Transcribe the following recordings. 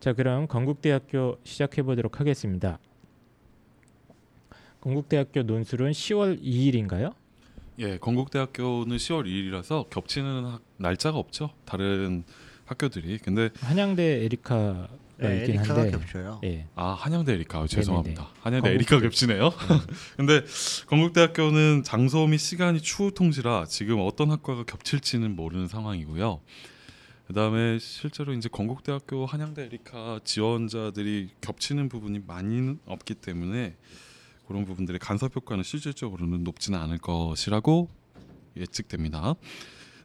자, 그럼 건국대학교 시작해 보도록 하겠습니다. 건국대학교 논술은 10월 2일인가요? 예, 건국대학교는 10월 2일이라서 겹치는 학- 날짜가 없죠. 다른 학교들이. 근데 한양대 에리카가 네, 있긴 에리카가 한데. 겹쳐요. 예. 아 한양대 에리카 아, 죄송합니다. 네네네. 한양대 건국- 에리카 겹치네요. 근데 건국대학교는 장소 및 시간이 추후 통지라 지금 어떤 학과가 겹칠지는 모르는 상황이고요. 그다음에 실제로 이제 건국대학교 한양대 에리카 지원자들이 겹치는 부분이 많이는 없기 때문에 그런 부분들의 간섭 효과는 실질적으로는 높지는 않을 것이라고 예측됩니다.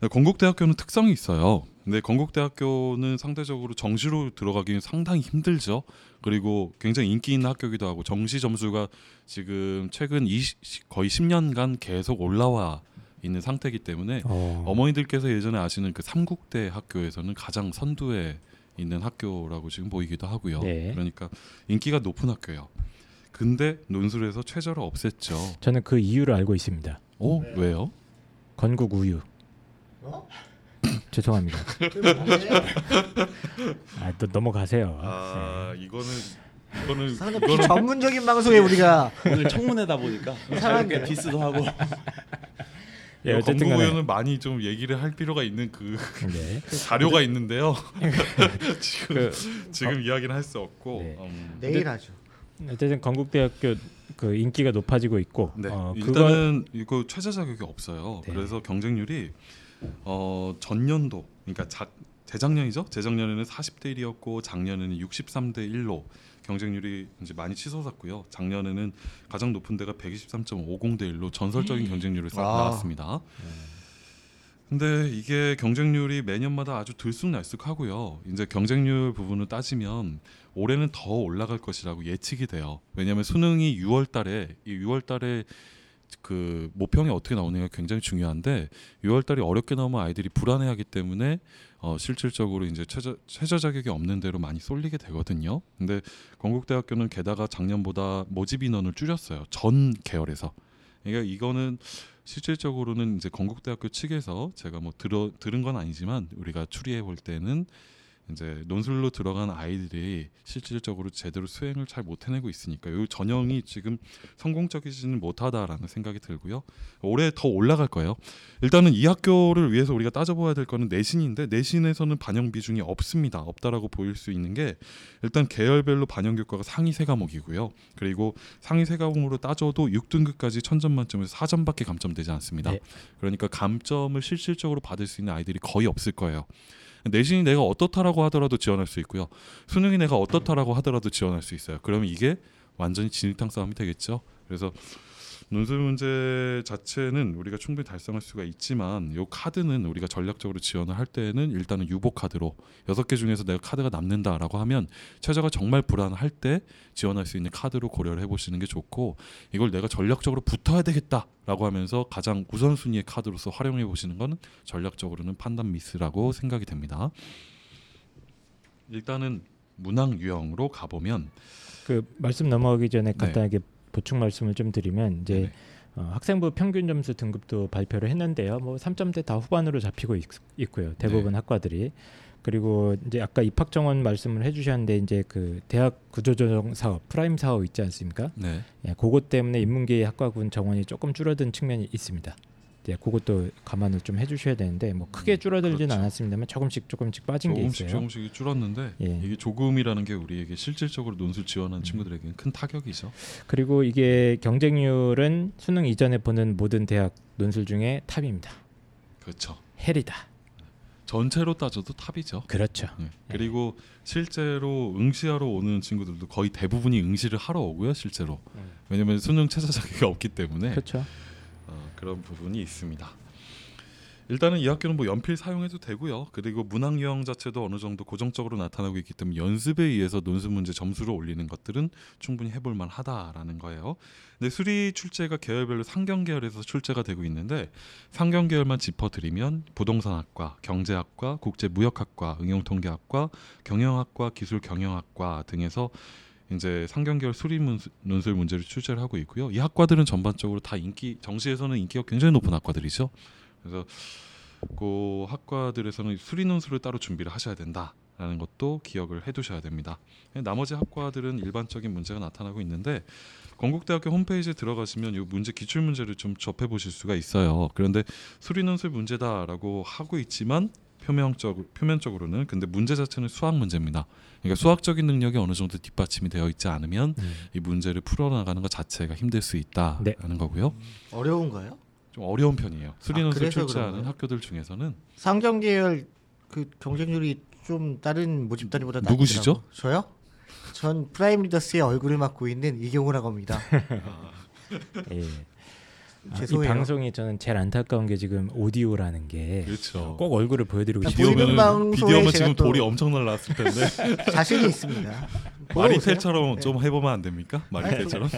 건국대학교는 특성이 있어요. 근데 건국대학교는 상대적으로 정시로 들어가기는 상당히 힘들죠. 그리고 굉장히 인기 있는 학교기도 하고 정시 점수가 지금 최근 20, 거의 10년간 계속 올라와 있는 상태이기 때문에 어. 어머니들께서 예전에 아시는 그 삼국대 학교에서는 가장 선두에 있는 학교라고 지금 보이기도 하고요. 네. 그러니까 인기가 높은 학교예요. 근데 논술에서 최저를 없앴죠. 저는 그 이유를 알고 있습니다. 오 왜요? 건국 우유. 어? 죄송합니다. 아, 또 넘어가세요. 아 이거는 이거는 상당히 이거는 전문적인 방송에 우리가 오늘 청문회다 보니까 자유롭게 디스도 하고 예, 어쨌든 건국 간에 많이 좀 얘기를 할 필요가 있는 그 네. 자료가 있는데요. 지금 그 지금 이야기는 할 수 없고 네. 음, 내일 하죠. 어쨌든 건국대학교 그 인기가 높아지고 있고 네 어, 일단은 이거 최저 자격이 없어요. 네. 그래서 경쟁률이 어 전년도 그러니까 자, 재작년이죠. 재작년에는 40대 1이었고 작년에는 63대 1로 경쟁률이 이제 많이 치솟았고요. 작년에는 가장 높은 데가 123.50 대 1로 전설적인 경쟁률을 쌓 아. 나왔습니다. 근데 이게 경쟁률이 매년마다 아주 들쑥날쑥하고요. 이제 경쟁률 부분을 따지면 올해는 더 올라갈 것이라고 예측이 돼요. 왜냐하면 수능이 6월 달에 이 6월 달에 그 모평이 어떻게 나오느냐가 굉장히 중요한데 6월달이 어렵게 나오면 아이들이 불안해하기 때문에 어, 실질적으로 이제 최저 최저 자격이 없는 대로 많이 쏠리게 되거든요. 근데 건국대학교는 게다가 작년보다 모집 인원을 줄였어요. 전 계열에서. 그러니까 이거는 실질적으로는 이제 건국대학교 측에서 제가 뭐 들어 들은 건 아니지만 우리가 추리해 볼 때는 이제 논술로 들어간 아이들이 실질적으로 제대로 수행을 잘 못 해내고 있으니까 이 전형이 지금 성공적이지는 못하다라는 생각이 들고요. 올해 더 올라갈 거예요. 일단은 이 학교를 위해서 우리가 따져봐야 될 거는 내신인데 내신에서는 반영 비중이 없습니다. 없다라고 보일 수 있는 게 일단 계열별로 반영 교과가 상위 세 과목이고요. 그리고 상위 세 과목으로 따져도 6등급까지 천점 만점에서 4점밖에 감점되지 않습니다. 네. 그러니까 감점을 실질적으로 받을 수 있는 아이들이 거의 없을 거예요. 내신이 내가 어떻다라고 하더라도 지원할 수 있고요. 수능이 내가 어떻다라고 하더라도 지원할 수 있어요. 그러면 이게 완전히 진흙탕 싸움이 되겠죠. 그래서 논술 문제 자체는 우리가 충분히 달성할 수가 있지만 요 카드는 우리가 전략적으로 지원을 할 때는 일단은 유보 카드로 여섯 개 중에서 내가 카드가 남는다라고 하면 최저가 정말 불안할 때 지원할 수 있는 카드로 고려를 해보시는 게 좋고 이걸 내가 전략적으로 붙어야 되겠다라고 하면서 가장 우선순위의 카드로서 활용해 보시는 거는 전략적으로는 판단 미스라고 생각이 됩니다. 일단은 문항 유형으로 가보면 그 말씀 넘어가기 전에 네. 간단하게 보충 말씀을 좀 드리면 이제 네네. 어, 학생부 평균 점수 등급도 발표를 했는데요. 뭐 3점대 다 후반으로 잡히고 있, 있고요. 대부분 네. 학과들이 그리고 이제 아까 입학 정원 말씀을 해주셨는데 이제 그 대학 구조조정 사업 프라임 사업 있지 않습니까? 네. 예, 그것 때문에 인문계 학과군 정원이 조금 줄어든 측면이 있습니다. 예, 그것도 감안을 좀 해주셔야 되는데 뭐 크게 줄어들지는 그렇죠. 않았습니다만 조금씩 조금씩 빠진 게 조금씩 있어요. 조금씩 줄었는데 예. 이게 조금이라는 게 우리에게 실질적으로 논술 지원하는 친구들에게는 큰 타격이죠. 그리고 이게 경쟁률은 수능 이전에 보는 모든 대학 논술 중에 탑입니다. 그렇죠. 헬이다. 전체로 따져도 탑이죠. 그렇죠. 네. 그리고 실제로 응시하러 오는 친구들도 거의 대부분이 응시를 하러 오고요, 실제로. 왜냐면 수능 최저 자격이 없기 때문에 그렇죠. 어, 그런 부분이 있습니다. 일단은 이 학교는 뭐 연필 사용해도 되고요. 그리고 문항 유형 자체도 어느 정도 고정적으로 나타나고 있기 때문에 연습에 의해서 논술 문제 점수를 올리는 것들은 충분히 해볼 만하다라는 거예요. 근데 수리 출제가 계열별로 상경 계열에서 출제가 되고 있는데 상경 계열만 짚어드리면 부동산학과, 경제학과, 국제무역학과, 응용통계학과, 경영학과, 기술경영학과 등에서 이제 상경계열 수리 문수- 논술 문제를 출제를 하고 있고요. 이 학과들은 전반적으로 다 인기 정시에서는 인기가 굉장히 높은 학과들이죠. 그래서 그 학과들에서는 수리 논술을 따로 준비를 하셔야 된다. 라는 것도 기억을 해두셔야 됩니다. 나머지 학과들은 일반적인 문제가 나타나고 있는데 건국대학교 홈페이지에 들어가시면 이 문제 기출 문제를 좀 접해 보실 수가 있어요. 그런데 수리 논술 문제다라고 하고 있지만 표면적 표면적으로는 근데 문제 자체는 수학 문제입니다. 그러니까 수학적인 능력이 어느 정도 뒷받침이 되어 있지 않으면 음. 이 문제를 풀어나가는 것 자체가 힘들 수 있다라는 네. 거고요. 어려운가요? 좀 어려운 편이에요. 수리논술 그래서 출제하는 그런가요? 학교들 중에서는 상경 계열 그 경쟁률이 좀 다른 모집 단위보다 누구시죠? 저요? 전 프라임 리더스의 얼굴을 맡고 있는 이경호라고 합니다. 예. 아, 이 죄송해요. 방송이 저는 제일 안타까운 게 지금 오디오라는 게 꼭 그렇죠. 얼굴을 보여드리고. 보이는 비디오면 지금 또- 볼이 엄청 날라왔을 텐데 자신이 있습니다. 마리텔처럼 네. 좀 해보면 안 됩니까? 마리텔처럼?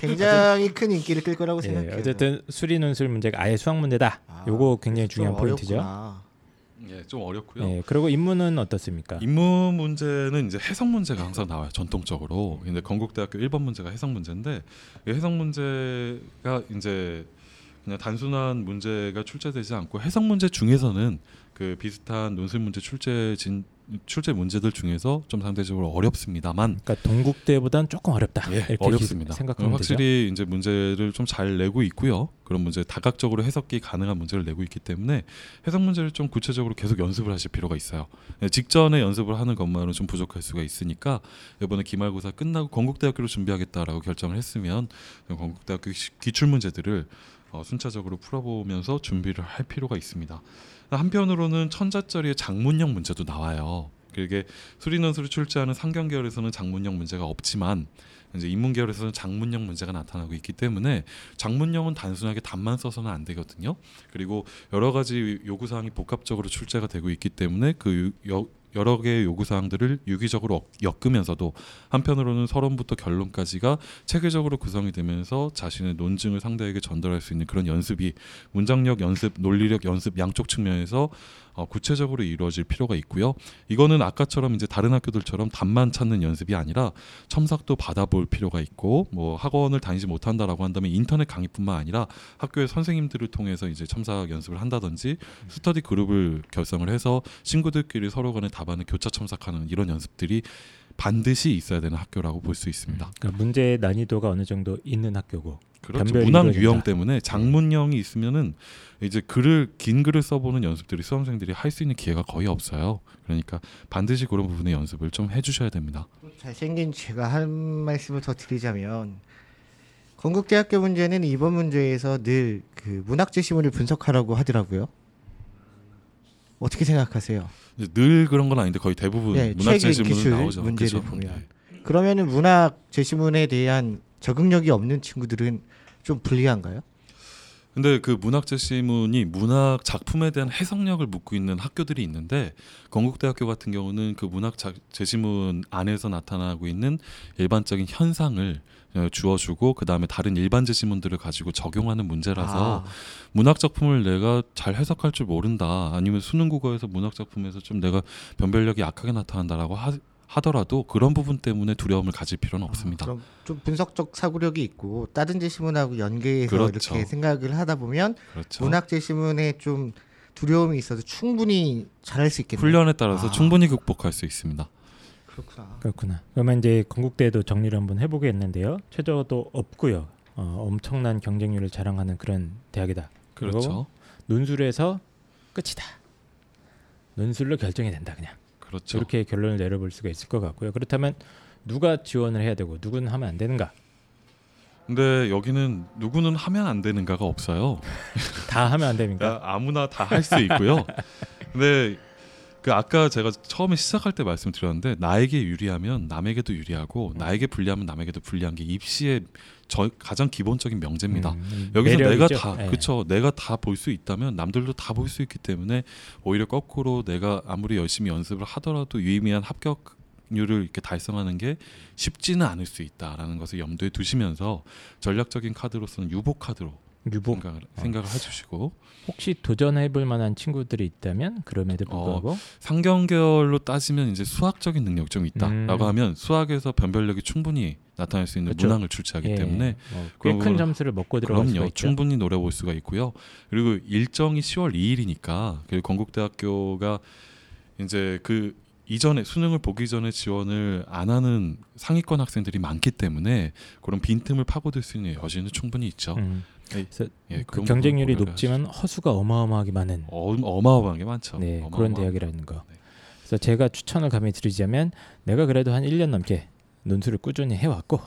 굉장히 큰 인기를 끌 거라고 예, 생각해요. 어쨌든 수리 논술 문제가 아예 수학 문제다. 아, 요거 굉장히 좀 중요한 포인트죠. 어렵구나. 예, 좀 어렵고요. 예, 그리고 인문은 어떻습니까? 인문 문제는 이제 해석 문제가 항상 나와요 전통적으로 근데 건국대학교 1번 문제가 해석 문제인데 이 해석 문제가 이제 그냥 단순한 문제가 출제되지 않고 해석 문제 중에서는 그 비슷한 논술 문제 출제 진 출제 문제들 중에서 좀 상대적으로 어렵습니다만 그러니까 동국대보다는 조금 어렵다. 예, 이렇게 어렵습니다. 생각하면 되죠. 확실히 이제 문제를 좀 잘 내고 있고요. 그런 문제 다각적으로 해석이 가능한 문제를 내고 있기 때문에 해석 문제를 좀 구체적으로 계속 연습을 하실 필요가 있어요. 예, 직전에 연습을 하는 것만으로는 좀 부족할 수가 있으니까 이번에 기말고사 끝나고 건국대학교로 준비하겠다라고 결정을 했으면 건국대학교 시- 기출 문제들을 어, 순차적으로 풀어보면서 준비를 할 필요가 있습니다. 한편으로는 천자짜리의 장문형 문제도 나와요. 그게 수리논술을 출제하는 상경 계열에서는 장문형 문제가 없지만 이제 인문 계열에서는 장문형 문제가 나타나고 있기 때문에 장문형은 단순하게 답만 써서는 안 되거든요. 그리고 여러 가지 요구 사항이 복합적으로 출제가 되고 있기 때문에 그 여, 여러 개의 요구 사항들을 유기적으로 억- 엮으면서도 한편으로는 서론부터 결론까지가 체계적으로 구성이 되면서 자신의 논증을 상대에게 전달할 수 있는 그런 연습이 문장력 연습, 논리력 연습 양쪽 측면에서 어, 구체적으로 이루어질 필요가 있고요. 이거는 아까처럼 이제 다른 학교들처럼 답만 찾는 연습이 아니라 첨삭도 받아볼 필요가 있고 뭐 학원을 다니지 못한다라고 한다면 인터넷 강의뿐만 아니라 학교의 선생님들을 통해서 이제 첨삭 연습을 한다든지 스터디 그룹을 결성을 해서 친구들끼리 서로 간에 답안을 교차 첨삭하는 이런 연습들이 반드시 있어야 되는 학교라고 볼 수 있습니다. 그러니까 문제의 난이도가 어느 정도 있는 학교고 그렇죠. 이루어진다. 유형 때문에 장문형이 있으면은 이제 글을 긴 글을 써보는 연습들이 수험생들이 할 수 있는 기회가 거의 없어요. 그러니까 반드시 그런 부분의 연습을 좀 해주셔야 됩니다. 잘생긴 제가 한 말씀을 더 드리자면 건국대학교 문제는 이번 문제에서 늘 그 문학 제시문을 분석하라고 하더라고요. 어떻게 생각하세요? 늘 그런 건 아닌데 거의 대부분 네, 문학 제시문은 나오죠. 문제를 그죠? 보면. 네. 그러면은 문학 제시문에 대한 적응력이 없는 친구들은 좀 불리한가요? 근데 그 문학 제시문이 문학 작품에 대한 해석력을 묻고 있는 학교들이 있는데 건국대학교 같은 경우는 그 문학 자- 제시문 안에서 나타나고 있는 일반적인 현상을 어, 주어주고 그 다음에 다른 일반 제시문들을 가지고 적용하는 문제라서 아, 문학 작품을 내가 잘 해석할 줄 모른다 아니면 수능 국어에서 문학 작품에서 좀 내가 변별력이 약하게 나타난다라고 하, 하더라도 그런 부분 때문에 두려움을 가질 필요는 없습니다. 그럼 좀 분석적 사고력이 있고 다른 제시문하고 연계해서 그렇죠. 이렇게 생각을 하다 보면 그렇죠. 문학 제시문에 좀 두려움이 있어서 충분히 잘할 수 있겠네요. 훈련에 따라서 아. 충분히 극복할 수 있습니다. 그렇구나. 그렇구나. 그러면 이제 건국대도 정리를 한번 해보겠는데요. 최저도 없고요. 어, 엄청난 경쟁률을 자랑하는 그런 대학이다. 그리고 그렇죠. 논술에서 끝이다. 논술로 결정이 된다 그냥. 그렇죠. 이렇게 결론을 내려볼 수가 있을 것 같고요. 그렇다면 누가 지원을 해야 되고 누구는 하면 안 되는가? 근데 여기는 누구는 하면 안 되는가가 없어요. 다 하면 안 됩니까? 그러니까 아무나 다 할 수 있고요. 근데 그 아까 제가 처음에 시작할 때 말씀드렸는데 나에게 유리하면 남에게도 유리하고 나에게 불리하면 남에게도 불리한 게 입시의 저 가장 기본적인 명제입니다. 음, 여기서 내가 매력이죠. 다 예. 그쵸 내가 다 볼 수 있다면 남들도 다 볼 수 있기 때문에 오히려 거꾸로 내가 아무리 열심히 연습을 하더라도 유의미한 합격 률을 이렇게 달성하는 게 쉽지는 않을 수 있다라는 것을 염두에 두시면서 전략적인 카드로서는 유복 카드로 유복 생각을, 생각을 해주시고 혹시 도전해볼 만한 친구들이 있다면 그럼에도 어, 불구하고 상경계열로 따지면 이제 수학적인 능력 좀 있다라고 음. 하면 수학에서 변별력이 충분히 나타날 수 있는 그렇죠. 문항을 출제하기 예, 때문에 뭐 그런 꽤큰 점수를 먹고 들어갈 그럼요 있죠. 충분히 노려볼 수가 있고요 그리고 일정이 10월 2일이니까 그리고 건국대학교가 이제 그 이전에 수능을 보기 전에 지원을 안 하는 상위권 학생들이 많기 때문에 그런 빈틈을 파고들 수 있는 여지는 충분히 있죠. 음. 그래서 예, 그 그런 경쟁률이 높지만 허수가 어마어마하게 많은 어, 어마어마하게 많죠. 네, 어마어마한 그런 대학이라는 거. 네. 그래서 제가 추천을 감히 드리자면 내가 그래도 한 1년 넘게 논술을 꾸준히 해왔고,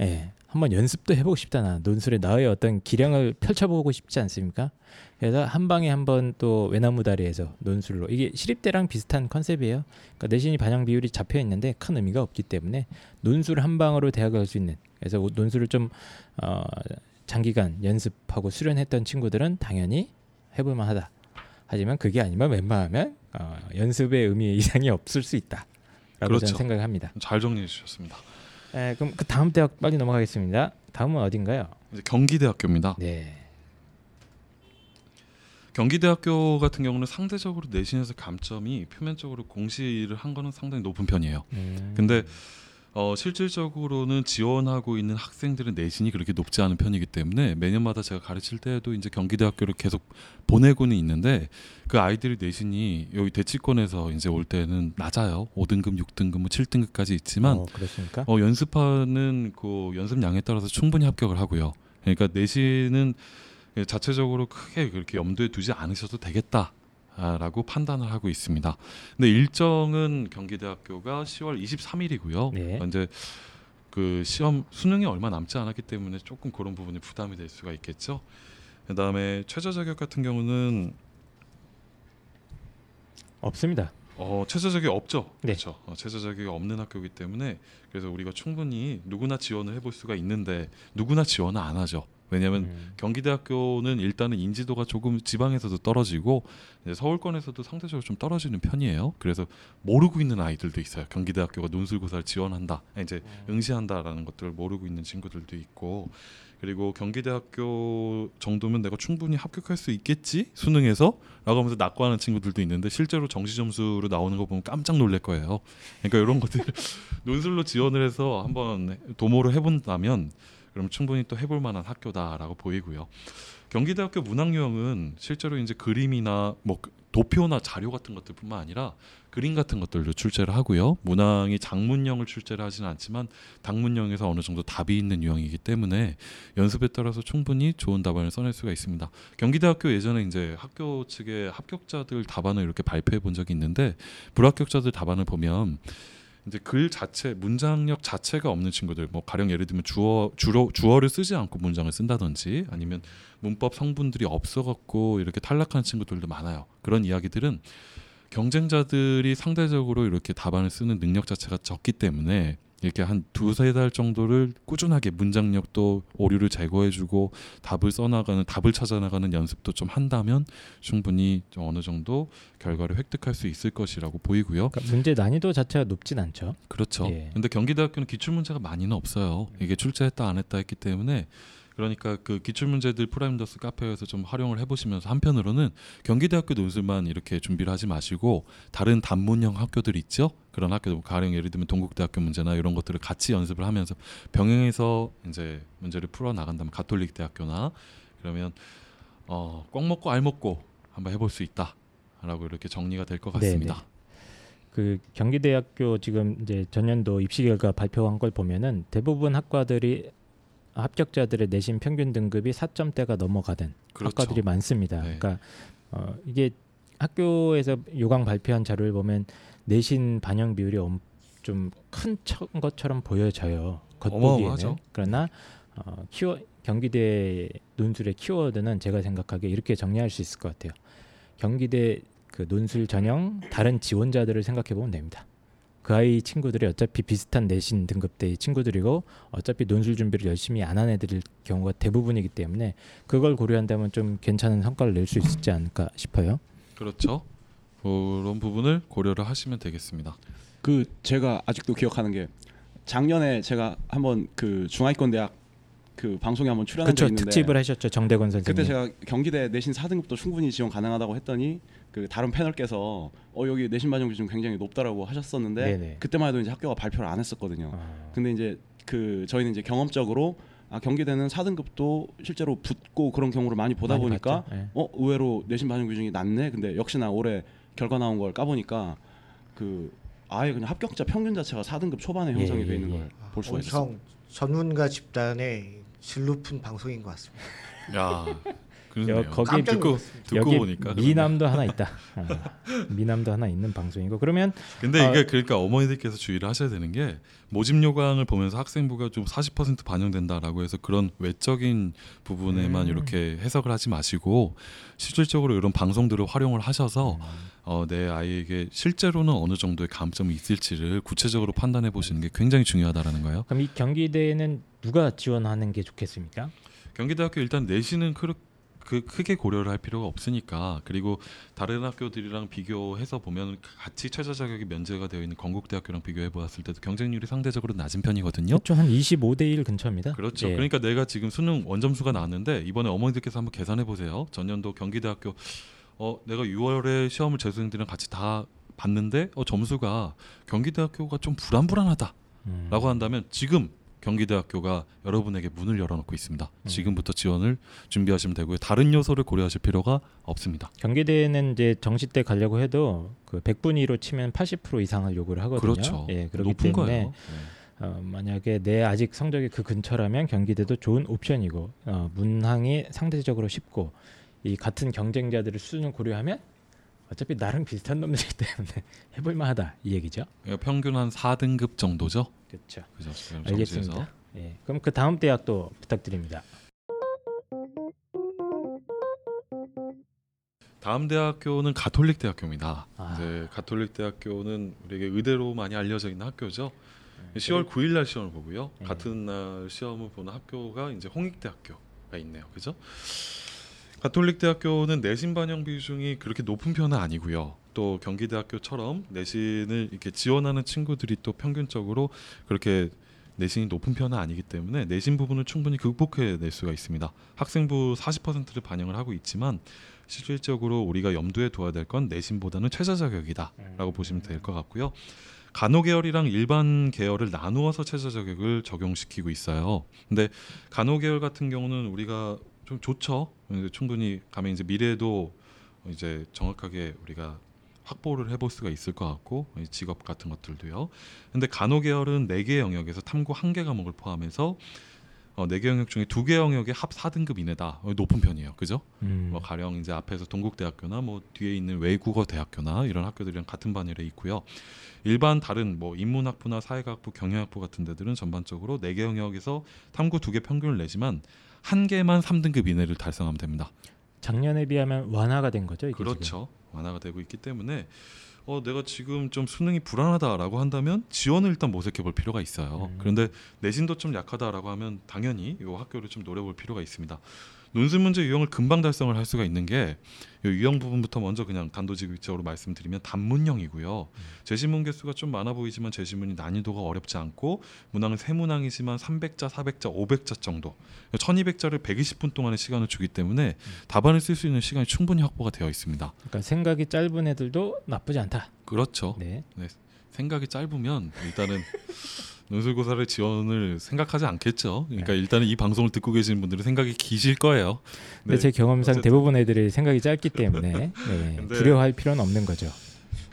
예, 한번 연습도 해보고 싶다 나 논술에 나의 어떤 기량을 펼쳐보고 싶지 않습니까? 그래서 한 방에 한번 또 외나무 다리에서 논술로 이게 시립대랑 비슷한 컨셉이에요. 그러니까 내신이 반영 비율이 잡혀 있는데 큰 의미가 없기 때문에 논술 한 방으로 대학을 갈수 있는 그래서 논술을 좀 어, 장기간 연습하고 수련했던 친구들은 당연히 해볼 만하다. 하지만 그게 아니면 웬만하면 어, 연습의 의미에 이상이 없을 수 있다. 라고 그렇죠. 저는 생각합니다. 잘 정리해 주셨습니다. 에, 그럼 그 다음 대학 빨리 넘어가겠습니다. 다음은 어딘가요? 이제 경기대학교입니다. 네. 경기대학교 같은 경우는 상대적으로 내신에서 감점이 표면적으로 공시를 한 거는 상당히 높은 편이에요. 음, 근데 어, 실질적으로는 지원하고 있는 학생들은 내신이 그렇게 높지 않은 편이기 때문에 매년마다 제가 가르칠 때도 이제 경기대학교를 계속 보내고는 있는데 그 아이들이 내신이 여기 대치권에서 이제 올 때는 낮아요. 5등급, 6등급, 뭐 7등급까지 있지만 어, 그렇습니까? 어, 연습하는 그 연습량에 따라서 충분히 합격을 하고요. 그러니까 내신은 자체적으로 크게 그렇게 염두에 두지 않으셔도 되겠다 라고 판단을 하고 있습니다. 근데 일정은 경기대학교가 10월 23일이고요. 네. 이제 그 시험 수능이 얼마 남지 않았기 때문에 조금 그런 부분이 부담이 될 수가 있겠죠. 그다음에 최저 자격 같은 경우는 없습니다. 어, 최저 자격이 없죠. 네. 그렇죠. 어, 최저 자격이 없는 학교이기 때문에 그래서 우리가 충분히 누구나 지원을 해볼 수가 있는데 누구나 지원을 안 하죠. 왜냐하면 음, 경기대학교는 일단은 인지도가 조금 지방에서도 떨어지고 이제 서울권에서도 상대적으로 좀 떨어지는 편이에요. 그래서 모르고 있는 아이들도 있어요. 경기대학교가 논술고사를 지원한다, 이제 응시한다라는 것들을 모르고 있는 친구들도 있고 그리고 경기대학교 정도면 내가 충분히 합격할 수 있겠지 수능에서라고 하면서 낙관하는 친구들도 있는데 실제로 정시 점수로 나오는 거 보면 깜짝 놀랄 거예요. 그러니까 이런 것들 논술로 지원을 해서 한번 도모를 해본다면 그럼 충분히 또 해볼 만한 학교다라고 보이고요. 경기대학교 문학유형은 실제로 이제 그림이나 뭐 그- 도표나 자료 같은 것들뿐만 아니라 그림 같은 것들도 출제를 하고요. 문항이 장문형을 출제를 하지는 않지만 단문형에서 어느 정도 답이 있는 유형이기 때문에 연습에 따라서 충분히 좋은 답안을 써낼 수가 있습니다. 경기대학교 예전에 이제 학교 측의 합격자들 답안을 이렇게 발표해 본 적이 있는데 불합격자들 답안을 보면 이제 글 자체 문장력 자체가 없는 친구들 뭐 가령 예를 들면 주어 주로 주어를 쓰지 않고 문장을 쓴다든지 아니면 문법 성분들이 없어 갖고 이렇게 탈락하는 친구들도 많아요. 그런 이야기들은 경쟁자들이 상대적으로 이렇게 답안을 쓰는 능력 자체가 적기 때문에 이렇게 한 두세 달 정도를 꾸준하게 문장력도 오류를 제거해주고 답을 써나가는 답을 찾아나가는 연습도 좀 한다면 충분히 좀 어느 정도 결과를 획득할 수 있을 것이라고 보이고요. 그러니까 문제 난이도 자체가 높진 않죠. 그렇죠. 예. 근데 경기대학교는 기출 문제가 많이는 없어요. 이게 출제했다 안 했다 했기 때문에 그러니까 그 기출 문제들 프라임더스 카페에서 좀 활용을 해보시면서 한편으로는 경기대학교 논술만 이렇게 준비를 하지 마시고 다른 단문형 학교들 있죠. 그런 학교들 뭐 가령 예를 들면 동국대학교 문제나 이런 것들을 같이 연습을 하면서 병행해서 이제 문제를 풀어 나간다면 가톨릭 대학교나 그러면 어, 꽉 먹고 알 먹고 한번 해볼 수 있다라고 이렇게 정리가 될것 네, 같습니다. 그 경기대학교 지금 이제 전년도 입시 결과 발표한 걸 보면은 대부분 학과들이 합격자들의 내신 평균 등급이 4점대가 넘어가던 그렇죠. 학과들이 많습니다. 네. 그러니까 어, 이게 학교에서 요강 발표한 자료를 보면 내신 반영 비율이 좀 큰 것처럼 보여져요. 겉보기에는. 그러나 어, 키워 경기대 논술의 키워드는 제가 생각하기에 이렇게 정리할 수 있을 것 같아요. 경기대 그 논술 전형 다른 지원자들을 생각해 보면 됩니다. 그 아이 친구들이 어차피 비슷한 내신 등급대의 친구들이고 어차피 논술 준비를 열심히 안 한 애들일 경우가 대부분이기 때문에 그걸 고려한다면 좀 괜찮은 성과를 낼 수 있지 않을까 싶어요. 그렇죠. 그런 부분을 고려를 하시면 되겠습니다. 그 제가 아직도 기억하는 게 작년에 제가 한번 그 중하위권 대학 그 방송에 한번 출연한. 적이 있는데 특집을 하셨죠 정대건 선생님. 그때 제가 경기대 내신 4등급도 충분히 지원 가능하다고 했더니 그 다른 패널께서 어 여기 내신 반영 기준 굉장히 높다라고 하셨었는데 네네. 그때만 해도 이제 학교가 발표를 안 했었거든요. 아, 근데 이제 그 저희는 이제 경험적으로 아 경기대는 4등급도 실제로 붙고 그런 경우를 많이 보다 많이 보니까. 예. 어 의외로 내신 반영 기준이 낮네. 근데 역시나 올해 결과 나온 걸 까보니까 그 아예 그냥 합격자 평균 자체가 4등급 초반에 형성이 예, 돼 있는 예, 걸볼 수가 있어요. 전문가 집단의 질 높은 방송인 것 같습니다. 야, 여-. 거기 듣고. 듣고 여기 보니까 미남도 하나 있다. 어, 미남도 하나 있는 방송이고 그러면 근데 아, 이게 그러니까 어머니들께서 주의를 하셔야 되는 게 모집 요강을 보면서 학생부가 좀 40% 반영된다라고 해서 그런 외적인 부분에만 음. 이렇게 해석을 하지 마시고 실질적으로 이런 방송들을 활용을 하셔서 음. 어, 내 아이에게 실제로는 어느 정도의 감점이 있을지를 구체적으로 판단해 보시는 게 굉장히 중요하다라는 거예요. 그럼 이 경기대에는 누가 지원하는 게 좋겠습니까? 경기대학교 일단 내신은 크, 그 크게 고려를 할 필요가 없으니까 그리고 다른 학교들이랑 비교해서 보면 같이 최저 자격이 면제가 되어 있는 건국대학교랑 비교해 보았을 때도 경쟁률이 상대적으로 낮은 편이거든요. 그렇죠. 한 25대 1 근처입니다. 그렇죠. 예. 그러니까 내가 지금 수능 원점수가 나왔는데 이번에 어머니들께서 한번 계산해 보세요. 전년도 경기대학교 어 내가 6월에 시험을 재수생들이랑 같이 다 봤는데 어 점수가 경기대학교가 좀 불안불안하다라고 음. 한다면 지금 경기대학교가 여러분에게 문을 열어놓고 있습니다. 음. 지금부터 지원을 준비하시면 되고요. 다른 요소를 고려하실 필요가 없습니다. 경기대는 이제 정시 때 가려고 해도 그 100분위로 치면 80% 이상을 요구를 하거든요. 그렇죠. 예, 그렇기 높은 때문에 거예요. 네. 어, 만약에 내 아직 성적이 그 근처라면 경기대도 좋은 옵션이고 어, 문항이 상대적으로 쉽고 이 같은 경쟁자들의 수준을 고려하면 어차피 나랑 비슷한 놈들이기 때문에 해볼 만하다 이 얘기죠. 네. 평균 한 4등급 정도죠. 그렇죠. 그죠? 지금 알겠습니다. 예, 그럼 그 다음 대학 도 부탁드립니다. 다음 대학교는 가톨릭 대학교입니다. 아. 이제 가톨릭 대학교는 우리에게 의대로 많이 알려져 있는 학교죠. 네. 10월 9일 날 시험을 보고요. 네. 같은 날 시험을 보는 학교가 이제 홍익대학교가 있네요. 그죠? 가톨릭 대학교는 내신 반영 비중이 그렇게 높은 편은 아니고요. 또 경기대학교처럼 내신을 이렇게 지원하는 친구들이 또 평균적으로 그렇게 내신이 높은 편은 아니기 때문에 내신 부분을 충분히 극복해낼 수가 있습니다. 학생부 40%를 반영을 하고 있지만 실질적으로 우리가 염두에 둬야 될 건 내신보다는 최저 자격이다라고 보시면 될 것 같고요. 간호 계열이랑 일반 계열을 나누어서 최저 자격을 적용시키고 있어요. 근데 간호 계열 같은 경우는 우리가 좀 좋죠. 충분히 가면 이제 미래도 이제 정확하게 우리가 확보를 해볼 수가 있을 것 같고 이 직업 같은 것들도요. 근데 간호 계열은 네 개 영역에서 탐구 한 개 과목을 포함해서 어, 네개 영역 중에 두 개 영역의 합 4등급 이내다. 어, 높은 편이에요. 그죠? 음. 뭐 가령 이제 앞에서 동국대학교나 뭐 뒤에 있는 외국어 대학교나 이런 학교들이랑 같은 반열에 있고요. 일반 다른 뭐 인문학부나 사회과학부, 경영학부 같은 데들은 전반적으로 네개 영역에서 탐구 두 개 평균을 내지만 한 개만 3등급 이내를 달성하면 됩니다. 작년에 비하면 완화가 된 거죠. 이게 지금? 그렇죠. 완화가 되고 있기 때문에 어 내가 지금 좀 수능이 불안하다라고 한다면 지원을 일단 모색해 볼 필요가 있어요. 음. 그런데 내신도 좀 약하다라고 하면 당연히 이 학교를 좀 노려볼 필요가 있습니다. 논술 문제 유형을 금방 달성을 할 수가 있는 게이 유형 부분부터 먼저 그냥 단도직입적으로 말씀드리면 단문형이고요. 제시문 개수가 좀 많아 보이지만 제시문이 난이도가 어렵지 않고 문항은 세 문항이지만 300자, 400자, 500자 정도 1200자를 120분 동안의 시간을 주기 때문에 답안을 쓸 수 있는 시간이 충분히 확보가 되어 있습니다. 그러니까 생각이 짧은 애들도 나쁘지 않다. 그렇죠. 네. 생각이 짧으면 일단은 논술고사를 지원을 생각하지 않겠죠. 그러니까 네. 일단은 이 방송을 듣고 계시는 분들은 생각이 기실 거예요. 근데 네. 제 경험상 어쨌든. 대부분 애들이 생각이 짧기 때문에 네, 근데- 두려워할 필요는 없는 거죠.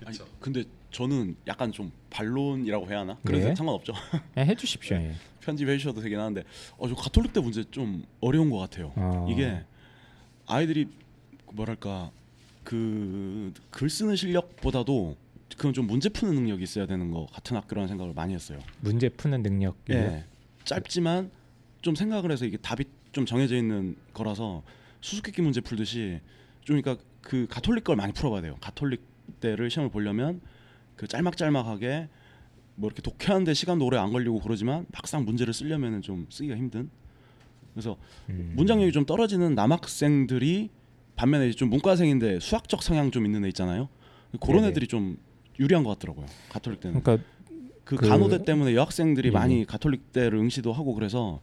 아니, 근데 저는 약간 좀 반론이라고 해야 하나? 그래서 네. 상관없죠. 예, 해주십시오. 예. 편집해 주셔도 되긴 하는데 어, 저 가톨릭 때 문제 좀 어려운 것 같아요. 어. 이게 아이들이 뭐랄까 그 글 쓰는 실력보다도 그건 좀 문제 푸는 능력이 있어야 되는 것 같은 학교라는 생각을 많이 했어요. 문제 푸는 능력. 예. 짧지만 좀 생각을 해서 이게 답이 좀 정해져 있는 거라서 수수께끼 문제 풀듯이 좀 그러니까 그 가톨릭 걸 많이 풀어봐야 돼요. 가톨릭 때를 시험을 보려면 그 짤막짤막하게 뭐 이렇게 독해하는데 시간도 오래 안 걸리고 그러지만 막상 문제를 쓰려면은 좀 쓰기가 힘든. 그래서 음. 문장력이 좀 떨어지는 남학생들이 반면에 좀 문과생인데 수학적 성향 좀 있는 애 있잖아요. 그런 네네. 애들이 좀 유리한 것 같더라고요. 가톨릭 때는. 그러니까 그, 그- 간호대 때문에 여학생들이 예. 많이 가톨릭 대를 응시도 하고 그래서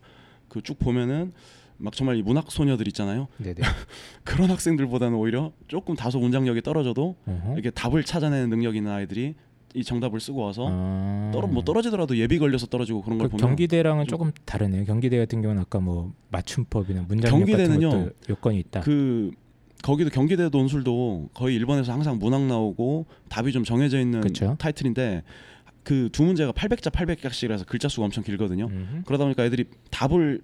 그 쭉 보면은 막 정말 이 문학 소녀들 있잖아요. 그런 학생들보다는 오히려 조금 다소 문장력이 떨어져도 어허. 이렇게 답을 찾아내는 능력 있는 아이들이 이 정답을 쓰고 와서 아. 떨어 뭐 떨어지더라도 예비 걸려서 떨어지고 그런 걸 그 보면 경기대랑은 좀- 조금 다르네요. 경기대 같은 경우는 아까 뭐 맞춤법이나 문장력 경기대는요, 같은 것도 요건이 있다. 그 거기도 경기대 논술도 거의 1번에서 항상 문항 나오고 답이 좀 정해져 있는 그쵸. 타이틀인데 그 두 문제가 800자 800자씩이라서 글자 수가 엄청 길거든요. 음흠. 그러다 보니까 애들이 답을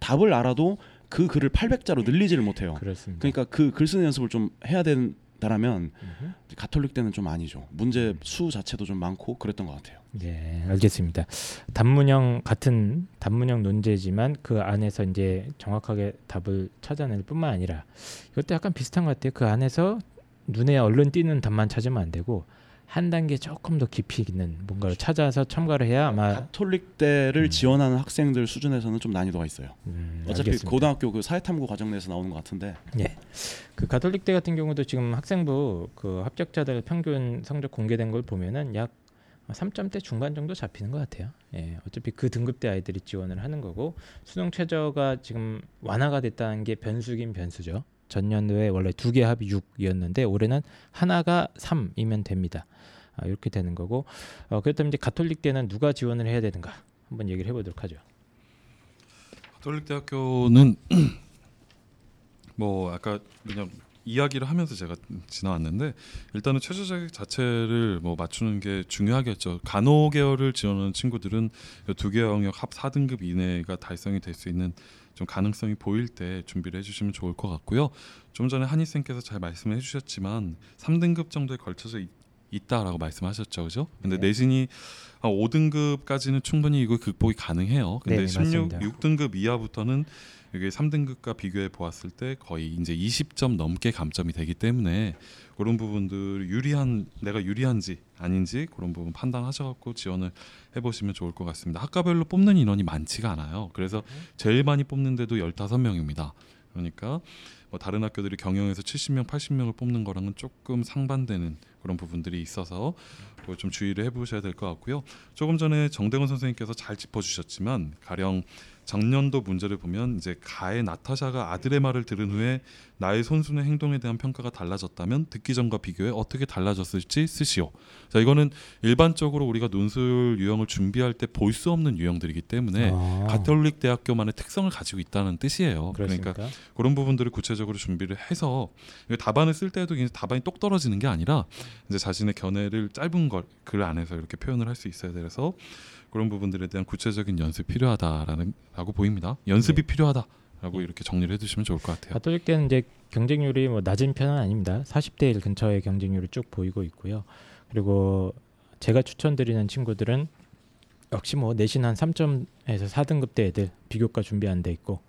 답을 알아도 그 글을 800자로 늘리지를 못해요. 그렇습니다. 그러니까 그 글 쓰는 연습을 좀 해야 된다라면 음흠. 가톨릭 때는 좀 아니죠. 문제 수 자체도 좀 많고 그랬던 것 같아요. 네, 알겠습니다. 단문형 같은 단문형 논제지만 그 안에서 이제 정확하게 답을 찾아낼 뿐만 아니라 이것도 약간 비슷한 것 같아요. 그 안에서 눈에 얼른 띄는 답만 찾으면 안 되고 한 단계 조금 더 깊이 있는 뭔가를 찾아서 첨가를 해야 아마 가톨릭 대를 음. 지원하는 학생들 수준에서는 좀 난이도가 있어요. 음, 어차피 알겠습니다. 고등학교 그 사회탐구 과정 내에서 나오는 것 같은데 예. 그 가톨릭대 같은 경우도 지금 학생부 그 합격자들 평균 성적 공개된 걸 보면은 약 3점대 중반 정도 잡히는 것 같아요. 예. 어차피 그 등급대 아이들이 지원을 하는 거고 수능 최저가 지금 완화가 됐다는 게 변수긴 변수죠. 전년도에 원래 두 개 합이 6이었는데 올해는 하나가 3이면 됩니다. 아, 이렇게 되는 거고 어, 그렇다면 이제 가톨릭대는 누가 지원을 해야 되는가 한번 얘기를 해보도록 하죠. 가톨릭 대학교는 뭐 아까 그냥 이야기를 하면서 제가 지나왔는데 일단은 최저 자격 자체를 뭐 맞추는 게 중요하겠죠. 간호 계열을 지원하는 친구들은 이두 개 영역 합 4등급 이내가 달성이 될 수 있는 좀 가능성이 보일 때 준비를 해주시면 좋을 것 같고요. 좀 전에 한희 쌤께서 잘 말씀을 해주셨지만 3등급 정도에 걸쳐서 있, 있다라고 말씀하셨죠, 그죠? 근데 네. 내신이 한 5등급까지는 충분히 이거 극복이 가능해요. 근데 네, 16, 맞습니다. 6등급 이하부터는 이게 3등급과 비교해 보았을 때 거의 이제 20점 넘게 감점이 되기 때문에 그런 부분들 유리한 내가 유리한지 아닌지 그런 부분 판단하셔갖고 지원을 해보시면 좋을 것 같습니다. 학과별로 뽑는 인원이 많지가 않아요. 그래서 제일 많이 뽑는데도 15명입니다. 그러니까 뭐 다른 학교들이 경영에서 70명, 80명을 뽑는 거랑은 조금 상반되는 그런 부분들이 있어서 좀 주의를 해보셔야 될 것 같고요. 조금 전에 정대건 선생님께서 잘 짚어주셨지만 가령 작년도 문제를 보면 이제 가의 나타샤가 아들의 말을 들은 후에 나의 손순의 행동에 대한 평가가 달라졌다면 듣기 전과 비교해 어떻게 달라졌을지 쓰시오. 자 이거는 일반적으로 우리가 논술 유형을 준비할 때 볼 수 없는 유형들이기 때문에 아, 가톨릭 대학교만의 특성을 가지고 있다는 뜻이에요. 그러니까 그렇습니까? 그런 부분들을 구체적으로 준비를 해서 답안을 쓸 때도 이제 답안이 똑 떨어지는 게 아니라 이제 자신의 견해를 짧은 걸 글 안에서 이렇게 표현을 할 수 있어야 돼서 그런 부분들에 대한 구체적인 연습이 필요하다라는 라고 보입니다. 연습이 필요하다라고 이렇게 정리를 해두시면 좋을 것 같아요. 가톨릭 때는 이제 경쟁률이 뭐 낮은 편은 아닙니다. 40대 1 근처의 경쟁률이 쭉 보이고 있고요. 그리고 제가 추천드리는 친구들은 역시 뭐 내신 한 3점에서 4등급 대 애들 비교과 준비 안돼 있고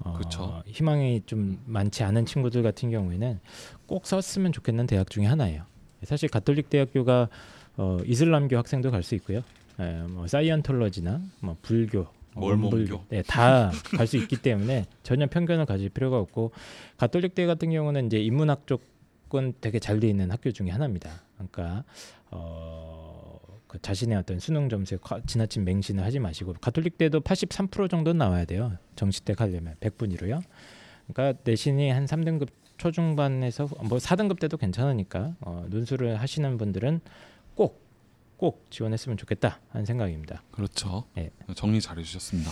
어, 그쵸. 희망이 좀 많지 않은 친구들 같은 경우에는 꼭 썼으면 좋겠는 대학 중에 하나예요. 사실 가톨릭 대학교가 어, 이슬람교 학생도 갈 수 있고요. 에, 뭐 사이언톨러지나 뭐 불교, 몰몬교. 원불교, 네, 다갈 수 있기 때문에 전혀 편견을 가질 필요가 없고 가톨릭 대 같은 경우는 이제 인문학 쪽은 되게 잘 돼 있는 학교 중에 하나입니다. 그러니까 어, 그 자신의 어떤 수능 점수에 과- 지나친 맹신을 하지 마시고 가톨릭 대도 83% 정도는 나와야 돼요. 정시대 하려면 100분위로요. 그러니까 내신이 한 3등급 초중반에서 뭐 4등급 때도 괜찮으니까 어, 논술을 하시는 분들은 꼭 꼭 지원했으면 좋겠다 하는 생각입니다. 그렇죠. 네. 정리 잘 해주셨습니다.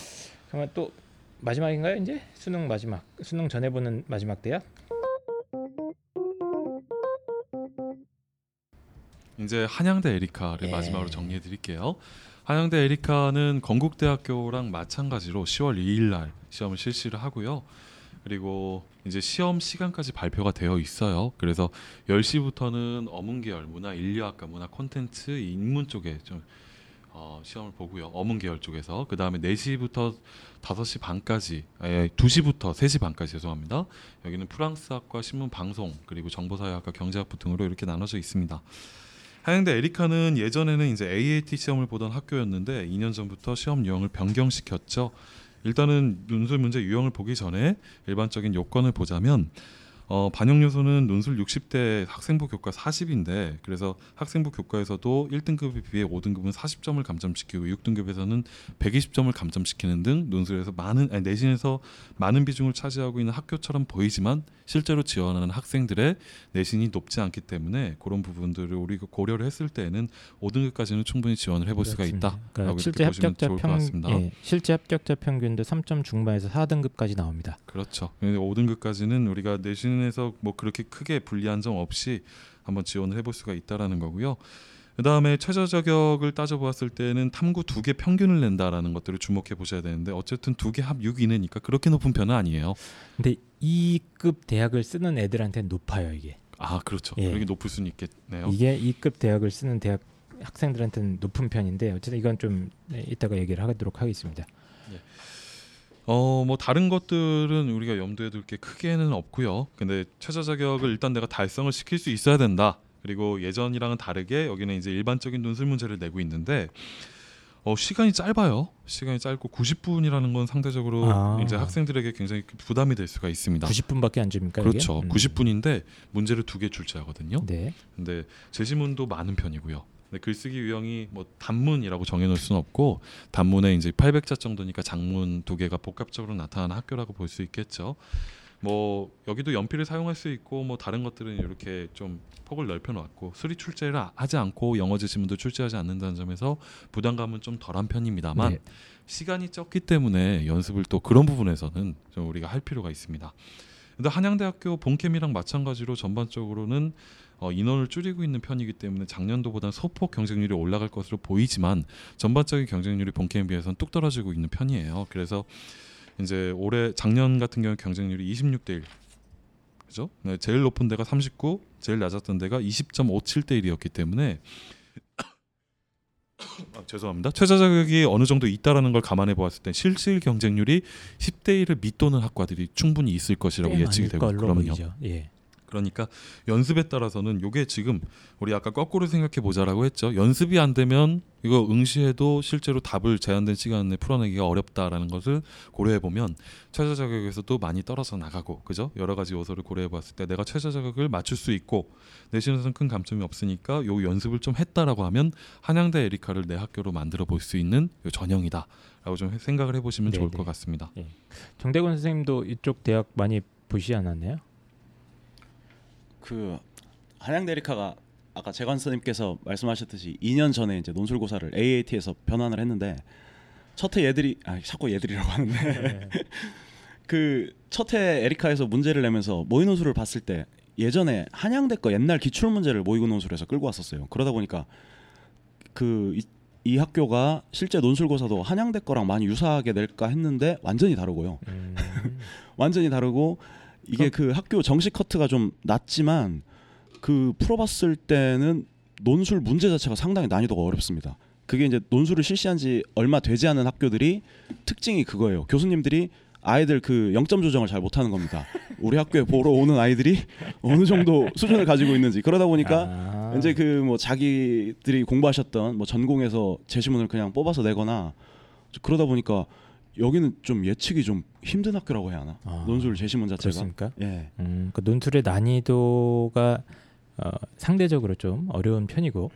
그러면 또 마지막인가요? 이제 수능 마지막 수능 전에 보는 마지막 대학 이제 한양대 에리카를 예. 마지막으로 정리해 드릴게요. 한양대 에리카는 건국대학교랑 마찬가지로 10월 2일 날 시험을 실시를 하고요. 그리고 이제 시험 시간까지 발표가 되어 있어요. 그래서 10시부터는 어문계열, 문화 인류학과, 문화 콘텐츠, 인문 쪽에 좀 어, 시험을 보고요. 어문 계열 쪽에서 그 다음에 4시부터 5시 반까지, 예, 2시부터 3시 반까지 죄송합니다. 여기는 프랑스학과, 신문 방송 그리고 정보사회학과, 경제학부 등으로 이렇게 나눠져 있습니다. 하양대 에리카는 예전에는 이제 AAT 시험을 보던 학교였는데 2년 전부터 시험 유형을 변경시켰죠. 일단은 논술 문제 유형을 보기 전에 일반적인 요건을 보자면 어, 반영 요소는 논술 60대 학생부 교과 40인데 그래서 학생부 교과에서도 1등급에 비해 5등급은 40점을 감점시키고 6등급에서는 120점을 감점시키는 등 논술에서 많은 아니, 내신에서 많은 비중을 차지하고 있는 학교처럼 보이지만 실제로 지원하는 학생들의 내신이 높지 않기 때문에 그런 부분들을 우리가 고려를 했을 때에는 5등급까지는 충분히 지원을 해볼 수가. 있다라고 그러니까 실제 합격자 평. 예, 실제 합격자 평균도 3점 중반에서 4등급까지 나옵니다. 그렇죠. 근데 5등급까지는 우리가 내신 인해서 뭐 그렇게 크게 불리한 점 없이 한번 지원을 해볼 수가 있다라는 거고요. 그 다음에 최저 자격을 따져보았을 때는 탐구 두 개 평균을 낸다라는 것들을 주목해 보셔야 되는데 어쨌든 두 개 합 6 이내니까 그렇게 높은 편은 아니에요. 근데 2급 대학을 쓰는 애들한테는 높아요 이게. 아 그렇죠. 예. 그렇게 높을 수는 있겠네요. 이게 2급 대학을 쓰는 대학 학생들한테는 높은 편인데 어쨌든 이건 좀 네, 이따가 얘기를 하도록 하겠습니다. 어 뭐 다른 것들은 우리가 염두에 둘 게 크게는 없고요. 근데 최저 자격을 일단 내가 달성을 시킬 수 있어야 된다. 그리고 예전이랑은 다르게 여기는 이제 일반적인 논술 문제를 내고 있는데 어 시간이 짧아요. 시간이 짧고 90분이라는 건 상대적으로 아. 이제 학생들에게 굉장히 부담이 될 수가 있습니다. 90분밖에 안 줍니까? 그렇죠. 음. 90분인데 문제를 두 개 출제하거든요. 네. 근데 제시문도 많은 편이고요. 근데 글쓰기 유형이 뭐 단문이라고 정해놓을 수는 없고 단문에 이제 800자 정도니까 장문 두 개가 복합적으로 나타나는 학교라고 볼 수 있겠죠. 뭐 여기도 연필을 사용할 수 있고 뭐 다른 것들은 이렇게 좀 폭을 넓혀놨고 수리 출제를 하지 않고 영어 제시문도 출제하지 않는다는 점에서 부담감은 좀 덜한 편입니다만 네. 시간이 적기 때문에 연습을 또 그런 부분에서는 좀 우리가 할 필요가 있습니다. 근데 한양대학교 본캠이랑 마찬가지로 전반적으로는 어, 인원을 줄이고 있는 편이기 때문에 작년도보다 소폭 경쟁률이 올라갈 것으로 보이지만 전반적인 경쟁률이 본캠에 비해서는 뚝 떨어지고 있는 편이에요. 그래서 이제 올해 작년 같은 경우 경쟁률이 26대 1. 그죠? 네, 제일 높은 데가 39, 제일 낮았던 데가 20.57대 1이었기 때문에 아, 죄송합니다. 최저 자격이 어느 정도 있다라는 걸 감안해 보았을 때 실질 경쟁률이 10대 1을 밑도는 학과들이 충분히 있을 것이라고 꽤 예측이 되고. 보이죠. 예. 그러니까 연습에 따라서는 요게 지금 우리 아까 거꾸로 생각해 보자라고 했죠. 연습이 안 되면 이거 응시해도 실제로 답을 제한된 시간 내에 풀어내기가 어렵다라는 것을 고려해 보면 최저 자격에서도 많이 떨어져 나가고 그죠? 여러 가지 요소를 고려해 봤을 때 내가 최저 자격을 맞출 수 있고 내신에서는 큰 감점이 없으니까 요 연습을 좀 했다라고 하면 한양대 에리카를 내 학교로 만들어 볼 수 있는 요 전형이다 라고 좀 생각을 해 보시면 좋을. 것 같습니다. 정대건 선생님도 이쪽 대학 많이 보시 않았나요? 그 한양대리카가 아까 재관 선생님께서 말씀하셨듯이 2년 전에 이제 논술고사를 AAT에서 변환을 했는데 첫해 얘들이 아 자꾸 얘들이라고 하는데 그 첫해 에리카에서 문제를 내면서 모의 논술을 봤을 때 예전에 한양대 거 옛날 기출 문제를 모의 논술에서 끌고 왔었어요. 그러다 보니까 그 이, 이 학교가 실제 논술고사도 한양대 거랑 많이 유사하게 낼까 했는데 완전히 다르고요. 음, 완전히 다르고 이게 그 학교 정식 커트가 좀 낮지만 그 풀어봤을 때는 논술 문제 자체가 상당히 난이도가 어렵습니다. 그게 이제 논술을 실시한 지 얼마 되지 않은 학교들이 특징이 그거예요. 교수님들이 아이들 그 영점 조정을 잘 못하는 겁니다. 우리 학교에 보러 오는 아이들이 어느 정도 수준을 가지고 있는지 그러다 보니까 아. 이제 그 뭐 자기들이 공부하셨던 뭐 전공에서 제시문을 그냥 뽑아서 내거나 그러다 보니까 여기는 좀 예측이 좀 힘든 학교라고 해야 하나? 아, 논술 제시문 자체가. 그렇습니까? 예. 음, 그 논술의 난이도가 어, 상대적으로 좀 어려운 편이고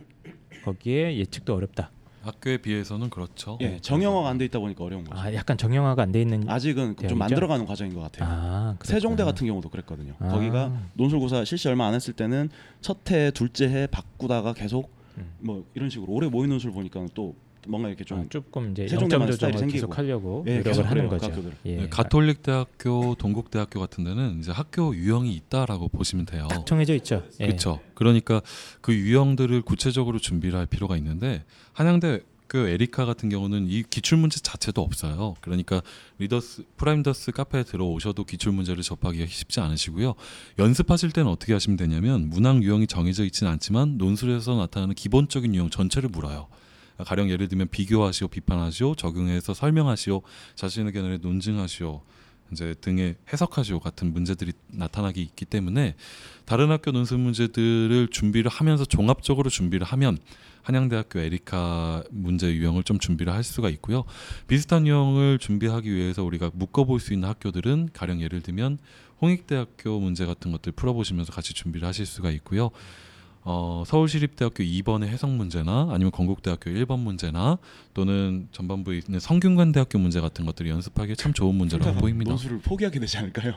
거기에 예측도 어렵다. 학교에 비해서는 그렇죠. 예, 정형화가 안 돼 있다 보니까 어려운 거죠. 아, 약간 정형화가 안 돼 있는 아직은 대학이죠? 좀 만들어가는 과정인 것 같아요. 아, 세종대. 같은 경우도 그랬거든요. 아. 거기가 논술고사 실시 얼마 안 했을 때는 첫 해, 둘째 해 바꾸다가 계속 음. 뭐 이런 식으로 올해 모의 논술 보니까 또 뭔가 이렇게 좀 아, 조금 이제 영점 조정을 생기고. 계속 하려고 예, 노력을 계속 하는 거죠. 학교들. 예. 네, 가톨릭 대학교, 동국 대학교 같은 데는 이제 학교 유형이 있다라고 보시면 돼요. 딱 정해져 있죠. 예. 그렇죠. 그러니까 그 유형들을 구체적으로 준비를 할 필요가 있는데 한양대 그 에리카 같은 경우는 이 기출 문제 자체도 없어요. 그러니까 리더스 프라임더스 카페에 들어오셔도 기출 문제를 접하기가 쉽지 않으시고요. 연습하실 때는 어떻게 하시면 되냐면 문항 유형이 정해져 있지는 않지만 논술에서 나타나는 기본적인 유형 전체를 물어요. 가령 예를 들면 비교하시오, 비판하시오, 적용해서 설명하시오, 자신의 견해를 논증하시오, 이제 등의 해석하시오 같은 문제들이 나타나기 있기 때문에 다른 학교 논술 문제들을 준비를 하면서 종합적으로 준비를 하면 한양대학교 에리카 문제 유형을 좀 준비를 할 수가 있고요. 비슷한 유형을 준비하기 위해서 우리가 묶어볼 수 있는 학교들은 가령 예를 들면 홍익대학교 문제 같은 것들 풀어보시면서 같이 준비를 하실 수가 있고요. 어, 서울시립대학교 2번의 해석 문제나 아니면 건국대학교 1번 문제나 또는 전반부에 있는 성균관대학교 문제 같은 것들이 연습하기에 참 좋은 문제라고 보입니다. 논술을 포기하게 되지 않을까요?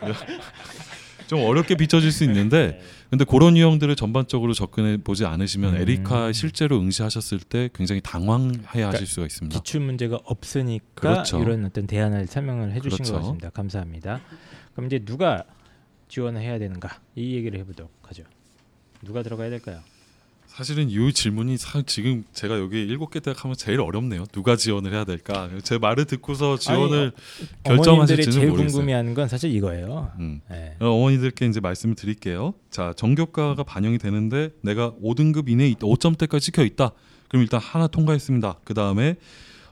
좀 어렵게 비춰질 수 있는데 근데 그런 유형들을 전반적으로 접근해 보지 않으시면 음. 에리카 실제로 응시하셨을 때 굉장히 당황해 그러니까 하실 수가 있습니다. 기출 문제가 없으니까 그렇죠. 이런 어떤 대안을 설명을 해주신 그렇죠. 것 같습니다. 감사합니다. 그럼 이제 누가 지원을 해야 되는가 이 얘기를 해보도록 하죠. 누가 들어가야 될까요? 사실은 이 질문이 사- 지금 제가 여기 일곱 개 대학 하면 제일 어렵네요. 누가 지원을 해야 될까? 제 말을 듣고서 지원을 어머님들이 결정하실지는 제일 모르겠어요. 궁금해하는 건 사실 이거예요. 음. 예. 어, 어머니들께 이제 말씀을 드릴게요. 자, 정교과가 반영이 되는데 내가 5등급 이내에 있다, 5점대까지 찍혀 있다. 그럼 일단 하나 통과했습니다. 그 다음에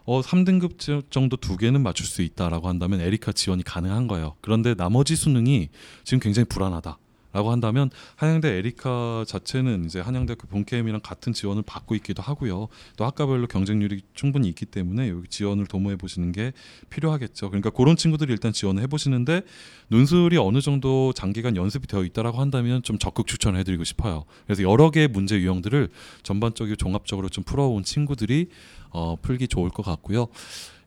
어 3등급 정도 두 개는 맞출 수 있다라고 한다면 에리카 지원이 가능한 거예요. 그런데 나머지 수능이 지금 굉장히 불안하다. 라고 한다면 한양대 에리카 자체는 이제 한양대학교 본케임이랑 같은 지원을 받고 있기도 하고요. 또 학과별로 경쟁률이 충분히 있기 때문에 여기 지원을 도모해 보시는 게 필요하겠죠. 그러니까 그런 친구들이 일단 지원을 해 보시는데 논술이 어느 정도 장기간 연습이 되어 있다라고 한다면 좀 적극 추천해 드리고 싶어요. 그래서 여러 개의 문제 유형들을 전반적으로 종합적으로 좀 풀어온 친구들이 어, 풀기 좋을 것 같고요.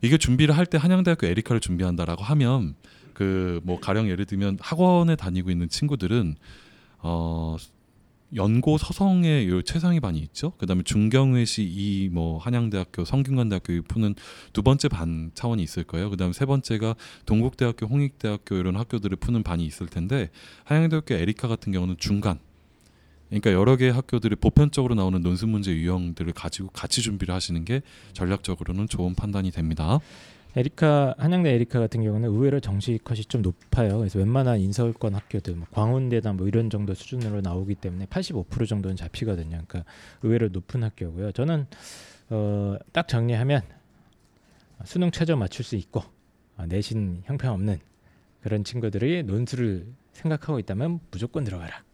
이게 준비를 할 때 한양대학교 에리카를 준비한다라고 하면 그 뭐 가령 예를 들면 학원에 다니고 있는 친구들은 어 연고 서성에 요 최상위 반이 있죠. 그다음에 중경외시 이 뭐 한양대학교 성균관대학교 푸는 두 번째 반 차원이 있을 거예요. 그다음에 세 번째가 동국대학교 홍익대학교 이런 학교들을 푸는 반이 있을 텐데 한양대학교 에리카 같은 경우는 중간 그러니까 여러 개의 학교들이 보편적으로 나오는 논술 문제 유형들을 가지고 같이 준비를 하시는 게 전략적으로는 좋은 판단이 됩니다. 에리카 한양대 에리카 같은 경우는 의외로 정시 컷이 좀 높아요. 그래서 웬만한 인서울권 학교들, 뭐 광운대나 뭐 이런 정도 수준으로 나오기 때문에 85% 정도는 잡히거든요. 그러니까 의외로 높은 학교고요. 저는 어, 딱 정리하면 수능 최저 맞출 수 있고 어, 내신 형편없는 그런 친구들이 논술을 생각하고 있다면 무조건 들어가라.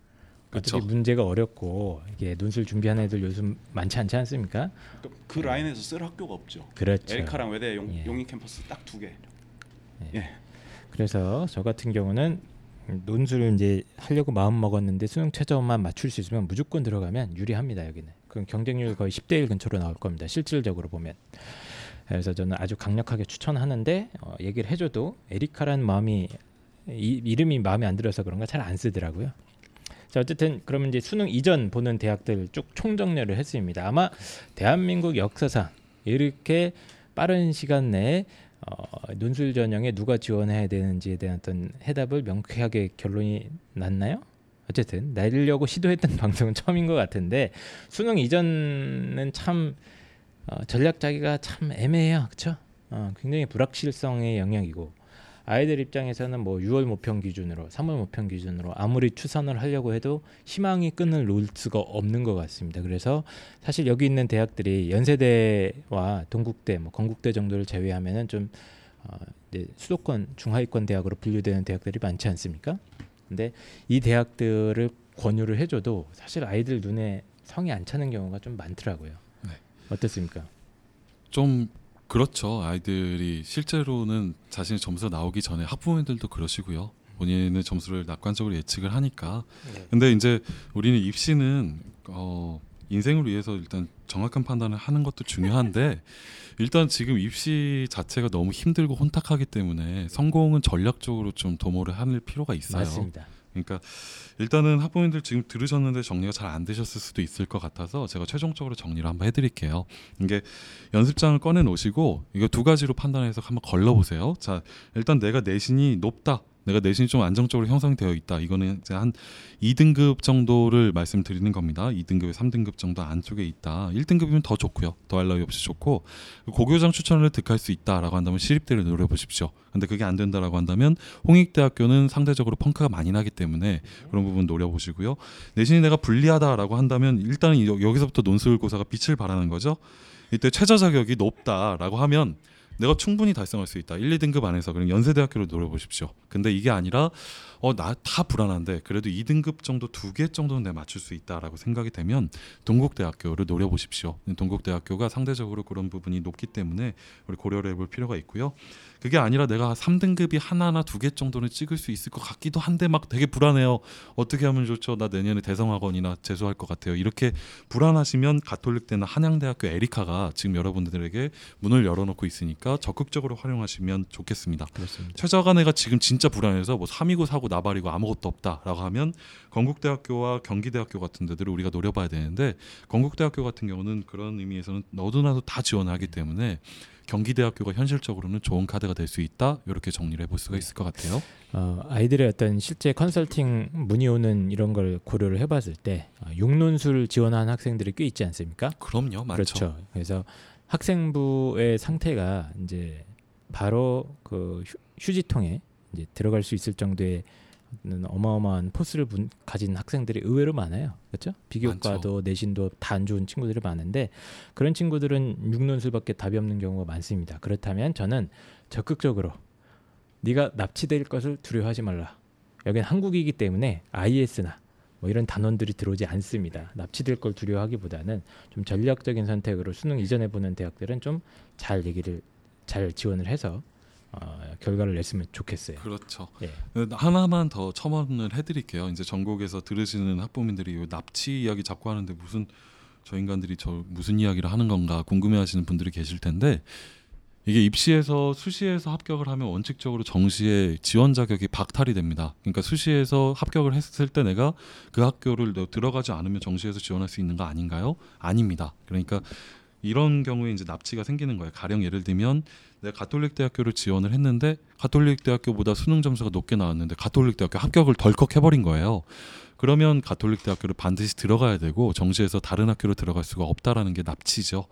그쵸. 어차피 문제가 어렵고 이게 논술 준비하는 애들 요즘 많지 않지 않습니까? 그, 그 라인에서 쓸 학교가 없죠. 그렇죠. 에리카랑 외대 용, 예. 용인 캠퍼스 딱 두 개. 예. 그래서 저 같은 경우는 논술을 이제 하려고 마음 먹었는데 수능 최저만 맞출 수 있으면 무조건 들어가면 유리합니다 여기는. 그럼 경쟁률 거의 10대 1 근처로 나올 겁니다. 실질적으로 보면. 그래서 저는 아주 강력하게 추천하는데 어, 얘기를 해줘도 에리카라는 마음이 이, 이름이 마음에 안 들어서 그런가 잘 안 쓰더라고요. 자 어쨌든 그러면 이제 수능 이전 보는 대학들 쭉 총정리를 했습니다. 아마 대한민국 역사상 이렇게 빠른 시간 내에 어, 논술 전형에 누가 지원해야 되는지에 대한 어떤 해답을 명쾌하게 결론이 났나요? 어쨌든 내려고 시도했던 방송은 처음인 것 같은데 수능 이전은 참 어, 전략 짜기가 참 애매해요, 그렇죠? 어, 굉장히 불확실성의 영역이고 아이들 입장에서는 뭐 6월 모평 기준으로 3월 모평 기준으로 아무리 추선을 하려고 해도 희망이 끈을 놓을 수가 없는 것 같습니다. 그래서 사실 여기 있는 대학들이 연세대와 동국대, 뭐 건국대 정도를 제외하면은 좀 어, 이제 수도권 중하위권 대학으로 분류되는 대학들이 많지 않습니까? 근데 이 대학들을 권유를 해줘도 사실 아이들 눈에 성이 안 차는 경우가 좀 많더라고요. 네. 어떻습니까? 좀 그렇죠. 아이들이 실제로는 자신의 점수가 나오기 전에 학부모님들도 그러시고요. 본인의 점수를 낙관적으로 예측을 하니까. 근데 이제 우리는 입시는 어 인생을 위해서 일단 정확한 판단을 하는 것도 중요한데 일단 지금 입시 자체가 너무 힘들고 혼탁하기 때문에 성공은 전략적으로 좀 도모를 할 필요가 있어요. 맞습니다. 그러니까 일단은 학부모님들 지금 들으셨는데 정리가 잘 안 되셨을 수도 있을 것 같아서 제가 최종적으로 정리를 한번 해드릴게요. 이게 연습장을 꺼내 놓으시고 이거 두 가지로 판단해서 한번 걸러 보세요. 자 일단 내가 내신이 높다. 내가 내신이 좀 안정적으로 형성되어 있다. 이거는 이제 한 2등급 정도를 말씀드리는 겁니다. 2등급, 3등급 정도 안쪽에 있다. 1등급이면 더 좋고요. 더할 나위 없이 좋고 고교장 추천을 득할 수 있다라고 한다면 시립대를 노려보십시오. 근데 그게 안 된다라고 한다면 홍익대학교는 상대적으로 펑크가 많이 나기 때문에 그런 부분 노려보시고요. 내신이 내가 불리하다라고 한다면 일단은 여- 여기서부터 논술고사가 빛을 발하는 거죠. 이때 최저 자격이 높다라고 하면 내가 충분히 달성할 수 있다. 1, 2등급 안에서 그럼 연세대학교로 노려보십시오. 근데 이게 아니라 어 나 다 불안한데 그래도 2등급 정도 두 개 정도는 내가 맞출 수 있다라고 생각이 되면 동국대학교를 노려보십시오. 동국대학교가 상대적으로 그런 부분이 높기 때문에 우리 고려를 해볼 필요가 있고요. 그게 아니라 내가 3등급이 하나나 두 개 정도는 찍을 수 있을 것 같기도 한데 막 되게 불안해요. 어떻게 하면 좋죠? 나 내년에 대성학원이나 재수할 것 같아요. 이렇게 불안하시면 가톨릭대나 한양대학교 에리카가 지금 여러분들에게 문을 열어놓고 있으니까 적극적으로 활용하시면 좋겠습니다. 그렇습니다. 최저가 내가 지금 진짜 불안해서 뭐 3이고 4고 나발이고 아무것도 없다라고 하면 건국대학교와 경기대학교 같은 데들을 우리가 노려봐야 되는데 건국대학교 같은 경우는 그런 의미에서는 너도나도 다 지원하기 때문에 경기대학교가 현실적으로는 좋은 카드가 될 수 있다 이렇게 정리를 해볼 수가 있을 것 같아요. 어, 아이들의 어떤 실제 컨설팅 문의 오는 이런 걸 고려를 해봤을 때 어, 육론술 지원한 학생들이 꽤 있지 않습니까? 그럼요, 많죠. 그렇죠. 그래서 학생부의 상태가 이제 바로 그 휴, 휴지통에 이제 들어갈 수 있을 정도의 어마어마한 포스를 분, 가진 학생들이 의외로 많아요. 그렇죠? 비교과도 내신도 다 안 좋은 친구들이 많은데 그런 친구들은 육론술밖에 답이 없는 경우가 많습니다. 그렇다면 저는 적극적으로 네가 납치될 것을 두려워하지 말라. 여기는 한국이기 때문에 IS나 뭐 이런 단원들이 들어오지 않습니다. 납치될 걸 두려워하기보다는 좀 전략적인 선택으로 수능 이전에 보는 대학들은 좀 잘 얘기를 잘 지원을 해서 어, 결과를 냈으면 좋겠어요. 그렇죠. 예. 하나만 더 첨언을 해드릴게요. 이제 전국에서 들으시는 학부모님들이 요 납치 이야기 자꾸 하는데 무슨 저 인간들이 저 무슨 이야기를 하는 건가 궁금해하시는 분들이 계실 텐데 이게 입시에서 수시에서 합격을 하면 원칙적으로 정시에 지원 자격이 박탈이 됩니다. 그러니까 수시에서 합격을 했을 때 내가 그 학교를 들어가지 않으면 정시에서 지원할 수 있는 거 아닌가요? 아닙니다. 그러니까 이런 경우에 이제 납치가 생기는 거예요. 가령 예를 들면 내가 가톨릭 대학교를 지원을 했는데 가톨릭 대학교보다 수능 점수가 높게 나왔는데 가톨릭 대학교 합격을 덜컥 해버린 거예요. 그러면 가톨릭 대학교를 반드시 들어가야 되고 정시에서 다른 학교로 들어갈 수가 없다라는 게 납치죠.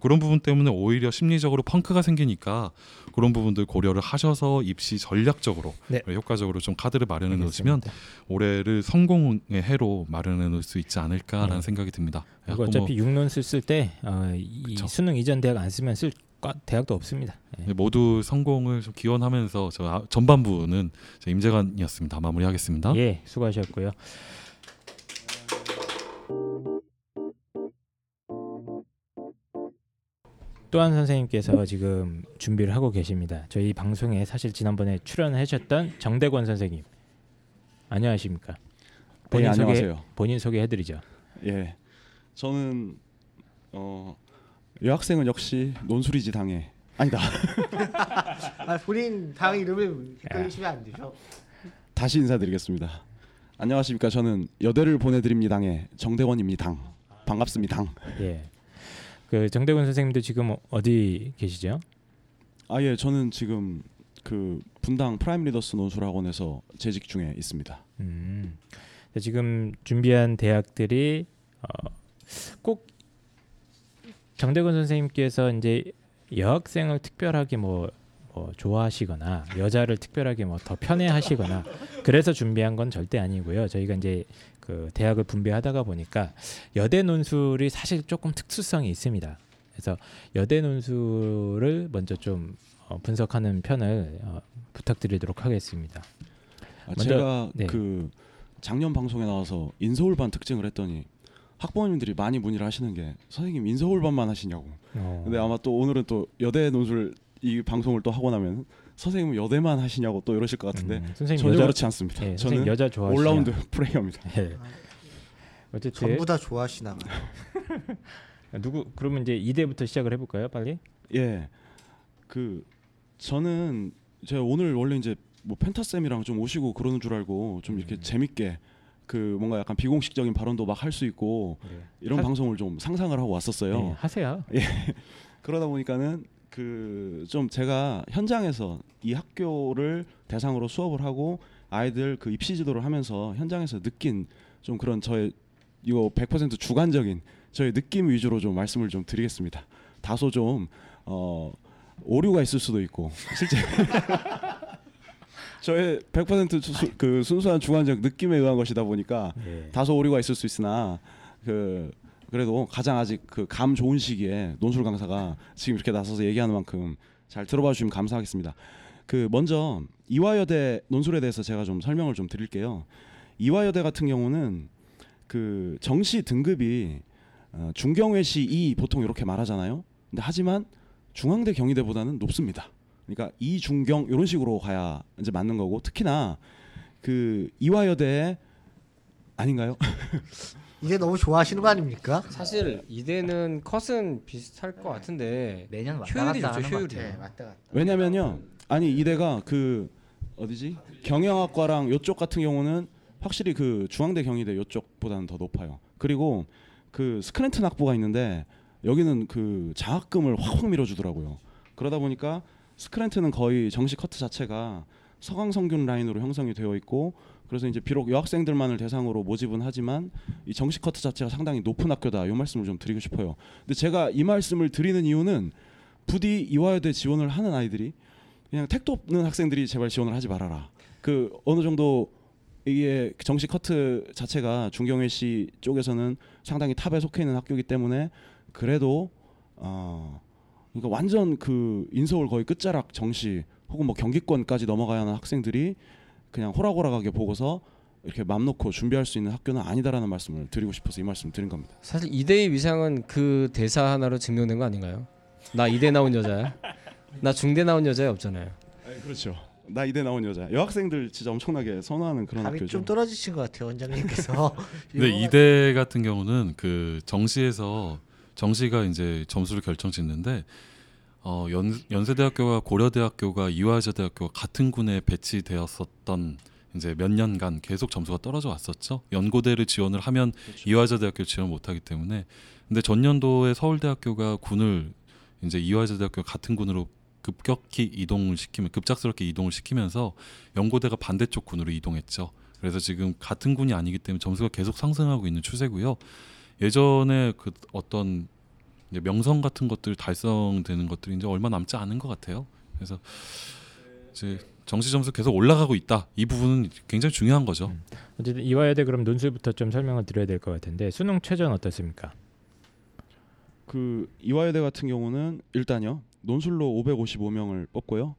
그런 부분 때문에 오히려 심리적으로 펑크가 생기니까 그런 부분들 고려를 하셔서 입시 전략적으로 네. 효과적으로 좀 카드를 마련해 놓으시면. 올해를 성공의 해로 마련해 놓을 수 있지 않을까라는 네. 생각이 듭니다. 어차피 육론술 쓸때 어. 수능 이전 대학 안 쓰면 쓸 과- 대학도 없습니다. 예. 네, 모두 성공을 좀 기원하면서 저 아- 전반부는 저 임재관이었습니다. 마무리하겠습니다. 예, 수고하셨고요. 또한 선생님께서 지금 준비를 하고 계십니다. 저희 방송에 사실 지난번에 출연하셨던 정대권 선생님 안녕하십니까? 네, 본인 소개 안녕하세요. 본인 소개해드리죠. 예, 저는 어, 여학생은 역시 논술이지 당해. 아니다. 아, 본인 당 이름을 헷갈리시면 안 되죠. 다시 인사드리겠습니다. 안녕하십니까? 저는 여대를 보내드립니다의 정대원입니다. 반갑습니다. 예, 그 정대권 선생님도 지금 어디 계시죠? 아 예, 저는 지금 그 분당 프라임 리더스 논술학원에서 재직 중에 있습니다. 음, 지금 준비한 대학들이 어, 꼭 정대건 선생님께서 이제 여학생을 특별하게 뭐, 뭐 좋아하시거나 여자를 특별하게 뭐 더 편애하시거나 그래서 준비한 건 절대 아니고요. 저희가 이제 그 대학을 분배하다가 보니까 여대 논술이 사실 조금 특수성이 있습니다. 그래서 여대 논술을 먼저 좀 어, 분석하는 편을 어, 부탁드리도록 하겠습니다. 아, 먼저- 제가 네. 그 작년 방송에 나와서 인서울반 특징을 했더니 학부모님들이 많이 문의를 하시는 게 선생님 인서울반만 하시냐고. 어. 근데 아마 또 오늘은 또 여대 논술 이 방송을 또 하고 나면 선생님은 여대만 하시냐고 또 이러실 것 같은데 음, 선생님 전혀 여자 그렇지 않습니다. 예, 저는 여자 좋아하시냐? 올라운드 플레이어입니다. 예. 어쨌든 전부 다 좋아하시나 봐요. 누구 그러면 이제 2대부터 시작을 해 볼까요, 빨리? 예, 그 저는 제가 오늘 원래 이제 뭐 펜타쌤이랑 좀 오시고 그러는 줄 알고 좀 이렇게 음. 재밌게 그 뭔가 약간 비공식적인 발언도 막 할 수 있고 이런 하- 방송을 좀 상상을 하고 왔었어요. 네, 하세요. 그러다 보니까는 그 좀 제가 현장에서 이 학교를 대상으로 수업을 하고 아이들 그 입시 지도를 하면서 현장에서 느낀 좀 그런 저의 이거 100% 주관적인 저의 느낌 위주로 좀 말씀을 좀 드리겠습니다. 다소 좀 어, 오류가 있을 수도 있고 실제 저의 100% 수, 그 순수한 주관적 느낌에 의한 것이다 보니까 예. 다소 오류가 있을 수 있으나 그 그래도 가장 아직 그 감 좋은 시기에 논술 강사가 지금 이렇게 나서서 얘기하는 만큼 잘 들어봐 주시면 감사하겠습니다. 그 먼저 이화여대 논술에 대해서 제가 좀 설명을 좀 드릴게요. 이화여대 같은 경우는 그 정시 등급이 어, 중경외시 2 보통 이렇게 말하잖아요. 근데 하지만 중앙대 경희대보다는 높습니다. 그러니까 이중경 이런 식으로 가야 이제 맞는 거고 특히나 그 이화여대 아닌가요? 이제 너무 좋아하시는 거 아닙니까? 사실 이대는 컷은 비슷할 것 같은데 매년 왔다 효율이 갔다 좋죠, 하는 효율이. 같아. 네, 왔다 갔다. 왜냐면요. 아니 이대가 그 어디지? 경영학과랑 요쪽 같은 경우는 확실히 그 중앙대 경희대 요쪽보다는 더 높아요. 그리고 그 스크랜튼 학부가 있는데 여기는 그 장학금을 확확 밀어주더라고요. 그러다 보니까 스크랜트는 거의 정시 커트 자체가 서강 성균 라인으로 형성이 되어 있고 그래서 이제 비록 여학생들만을 대상으로 모집은 하지만 이 정시 커트 자체가 상당히 높은 학교다. 이 말씀을 좀 드리고 싶어요. 근데 제가 이 말씀을 드리는 이유는 부디 이화여대 지원을 하는 아이들이 그냥 택도 없는 학생들이 제발 지원을 하지 말아라. 그 어느 정도 이게 정시 커트 자체가 중경외시 쪽에서는 상당히 탑에 속해 있는 학교이기 때문에 그래도 어 그러니까 완전 그 인서울 거의 끝자락 정시 혹은 뭐 경기권까지 넘어가야 하는 학생들이 그냥 호락호락하게 보고서 이렇게 맘 놓고 준비할 수 있는 학교는 아니다라는 말씀을 드리고 싶어서 이 말씀 드린 겁니다. 사실 이대의 위상은 그 대사 하나로 증명된 거 아닌가요? 나 이대 나온 여자야. 나 중대 나온 여자야 없잖아요. 그렇죠. 나 이대 나온 여자. 여학생들 진짜 엄청나게 선호하는 그런 감이 학교죠. 좀 떨어지신 것 같아요 원장님께서. 근데 이대 같은 경우는 그 정시에서 정시가 이제 점수를 결정짓는데 어, 연, 연세대학교와 고려대학교가 이화여자대학교가 같은 군에 배치되었었던 이제 몇 년간 계속 점수가 떨어져 왔었죠. 연고대를 지원을 하면 그렇죠. 이화여자대학교 지원 못하기 때문에 근데 전년도에 서울대학교가 군을 이제 이화여자대학교 같은 군으로 급격히 이동을 시키면 급작스럽게 이동을 시키면서 연고대가 반대쪽 군으로 이동했죠. 그래서 지금 같은 군이 아니기 때문에 점수가 계속 상승하고 있는 추세고요. 예전에 그 어떤 이제 명성 같은 것들 달성되는 것들이 이제 얼마 남지 않은 것 같아요. 그래서 이제 정시 점수 계속 올라가고 있다. 이 부분은 굉장히 중요한 거죠. 음. 어쨌든 이화여대 그럼 논술부터 좀 설명을 드려야 될 것 같은데 수능 최저는 어떻습니까? 그 이화여대 같은 경우는 일단요 논술로 555명을 뽑고요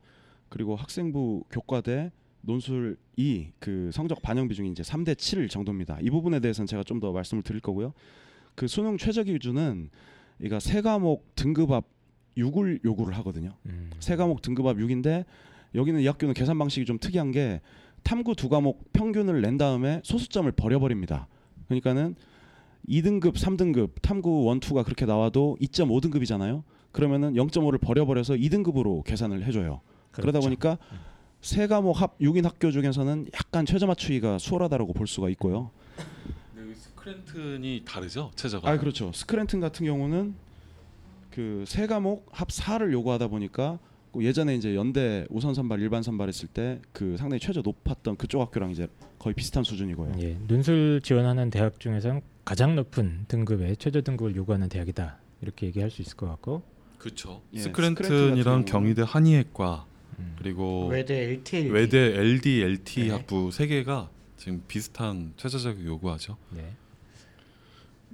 그리고 학생부 교과대 논술 2그 성적 반영 비중이 이제 3대 7 정도입니다 이 부분에 대해서는 제가 좀 더 말씀을 드릴 거고요 그 수능 최저 기준은 이가 세 과목 등급합 6을 요구를 하거든요 음. 세 과목 등급합 6인데 여기는 이 학교는 계산 방식이 좀 특이한 게 탐구 두 과목 평균을 낸 다음에 소수점을 버려버립니다. 그러니까는 2등급, 3등급 탐구 1, 2가 그렇게 나와도 2.5등급이잖아요. 그러면은 0.5를 버려버려서 2등급으로 계산을 해줘요. 그러다 그렇죠. 보니까 세 과목 합 6인 학교 중에서는 약간 최저 맞추기가 수월하다고 볼 수가 있고요. 근데 스크랜튼이 다르죠 최저가. 아 그렇죠. 스크랜튼 같은 경우는 그 세 과목 합 4를 요구하다 보니까 그 예전에 이제 연대 우선 선발 일반 선발했을 때 그 상당히 최저 높았던 그쪽 학교랑 이제 거의 비슷한 수준이고요. 예, 논술 지원하는 대학 중에서 가장 높은 등급의 최저 등급을 요구하는 대학이다 이렇게 얘기할 수 있을 것 같고 그렇죠. 예, 스크랜튼 스크랜튼이랑 경우는- 경희대 한의학과 음. 그리고 외대 LTL. 외대 LD, LT 네. 학부 세 개가 지금 비슷한 최저 자격 요구하죠. 네.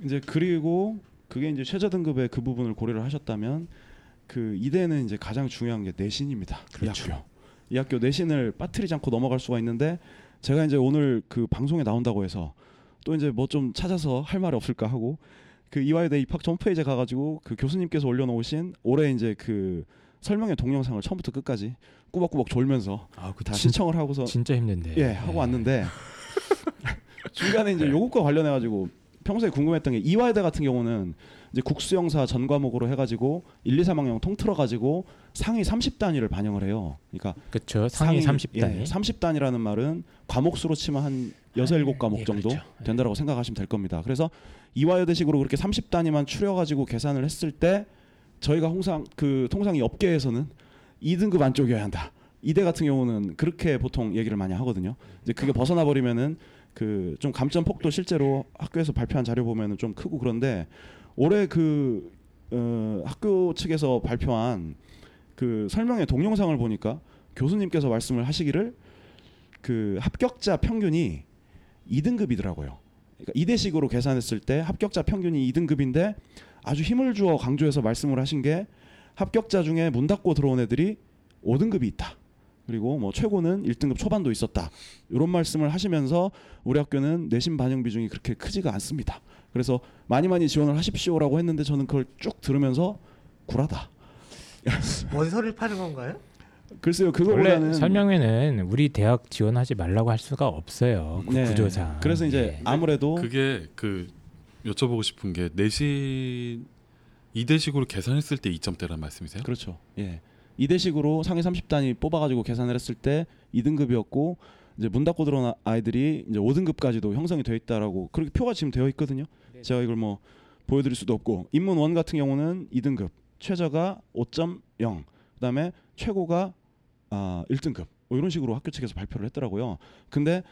이제 그리고 그게 이제 최저 등급의 그 부분을 고려를 하셨다면 그 이대는 이제 가장 중요한 게 내신입니다. 그렇죠. 이 학교. 이 학교 내신을 빠뜨리지 않고 넘어갈 수가 있는데 제가 이제 오늘 그 방송에 나온다고 해서 또 이제 뭐 좀 찾아서 할 말이 없을까 하고 그 이화여대 입학 홈페이지에 가가지고 그 교수님께서 올려놓으신 올해 이제 그 설명의 동영상을 처음부터 끝까지 꾸벅꾸벅 졸면서 아, 그 시청을 하고서 진짜 힘든데. 예 하고 왔는데 중간에 이제 요것과 관련해 가지고 평소에 궁금했던 게 이화여대 같은 경우는 이제 국수영사 전 과목으로 해가지고 1, 2, 3학년 통틀어 가지고 상위 30단위를 반영을 해요. 그러니까 그렇죠. 상위 30단위. 예, 30단이라는 말은 과목 수로 치면 한 여섯 일곱 과목 예, 정도 그렇죠. 예. 된다라고 생각하시면 될 겁니다. 그래서 이화여대식으로 그렇게 30단위만 추려 가지고 계산을 했을 때 저희가 홍상 그 통상 이 업계에서는 2등급 안쪽이어야 한다. 이대 같은 경우는 그렇게 보통 얘기를 많이 하거든요. 이제 그게 벗어나 버리면은 그 좀 감점 폭도 실제로 학교에서 발표한 자료 보면은 좀 크고 그런데 올해 그 어, 학교 측에서 발표한 그 설명의 동영상을 보니까 교수님께서 말씀을 하시기를 그 합격자 평균이 2등급이더라고요. 그러니까 이대식으로 계산했을 때 합격자 평균이 2등급인데 아주 힘을 주어 강조해서 말씀을 하신 게 합격자 중에 문 닫고 들어온 애들이 5등급이 있다. 그리고 뭐 최고는 1등급 초반도 있었다. 이런 말씀을 하시면서 우리 학교는 내신 반영 비중이 그렇게 크지가 않습니다. 그래서 많이 많이 지원을 하십시오라고 했는데 저는 그걸 쭉 들으면서 굴하다. 원서를 파는 건가요? 글쎄요 그거보다는 설명회는 우리 대학 지원하지 말라고 할 수가 없어요. 그 네. 구조상. 그래서 이제 예. 아무래도 그게 그 여쭤보고 싶은 게 내신 이대식으로 계산했을 때 2점대란 말씀이세요? 그렇죠. 예. 이대식으로 상위 30단위 뽑아가지고 계산을 했을 때 2등급이었고 이제 문 닫고 들어온 아이들이 이제 5등급까지도 형성이 되어 있다라고 그렇게 표가 지금 되어 있거든요. 제가 이걸 뭐 보여드릴 수도 없고 인문 원 같은 경우는 2등급 최저가 5.0 그다음에 최고가 아 1등급 뭐 이런 식으로 학교 측에서 발표를 했더라고요. 근데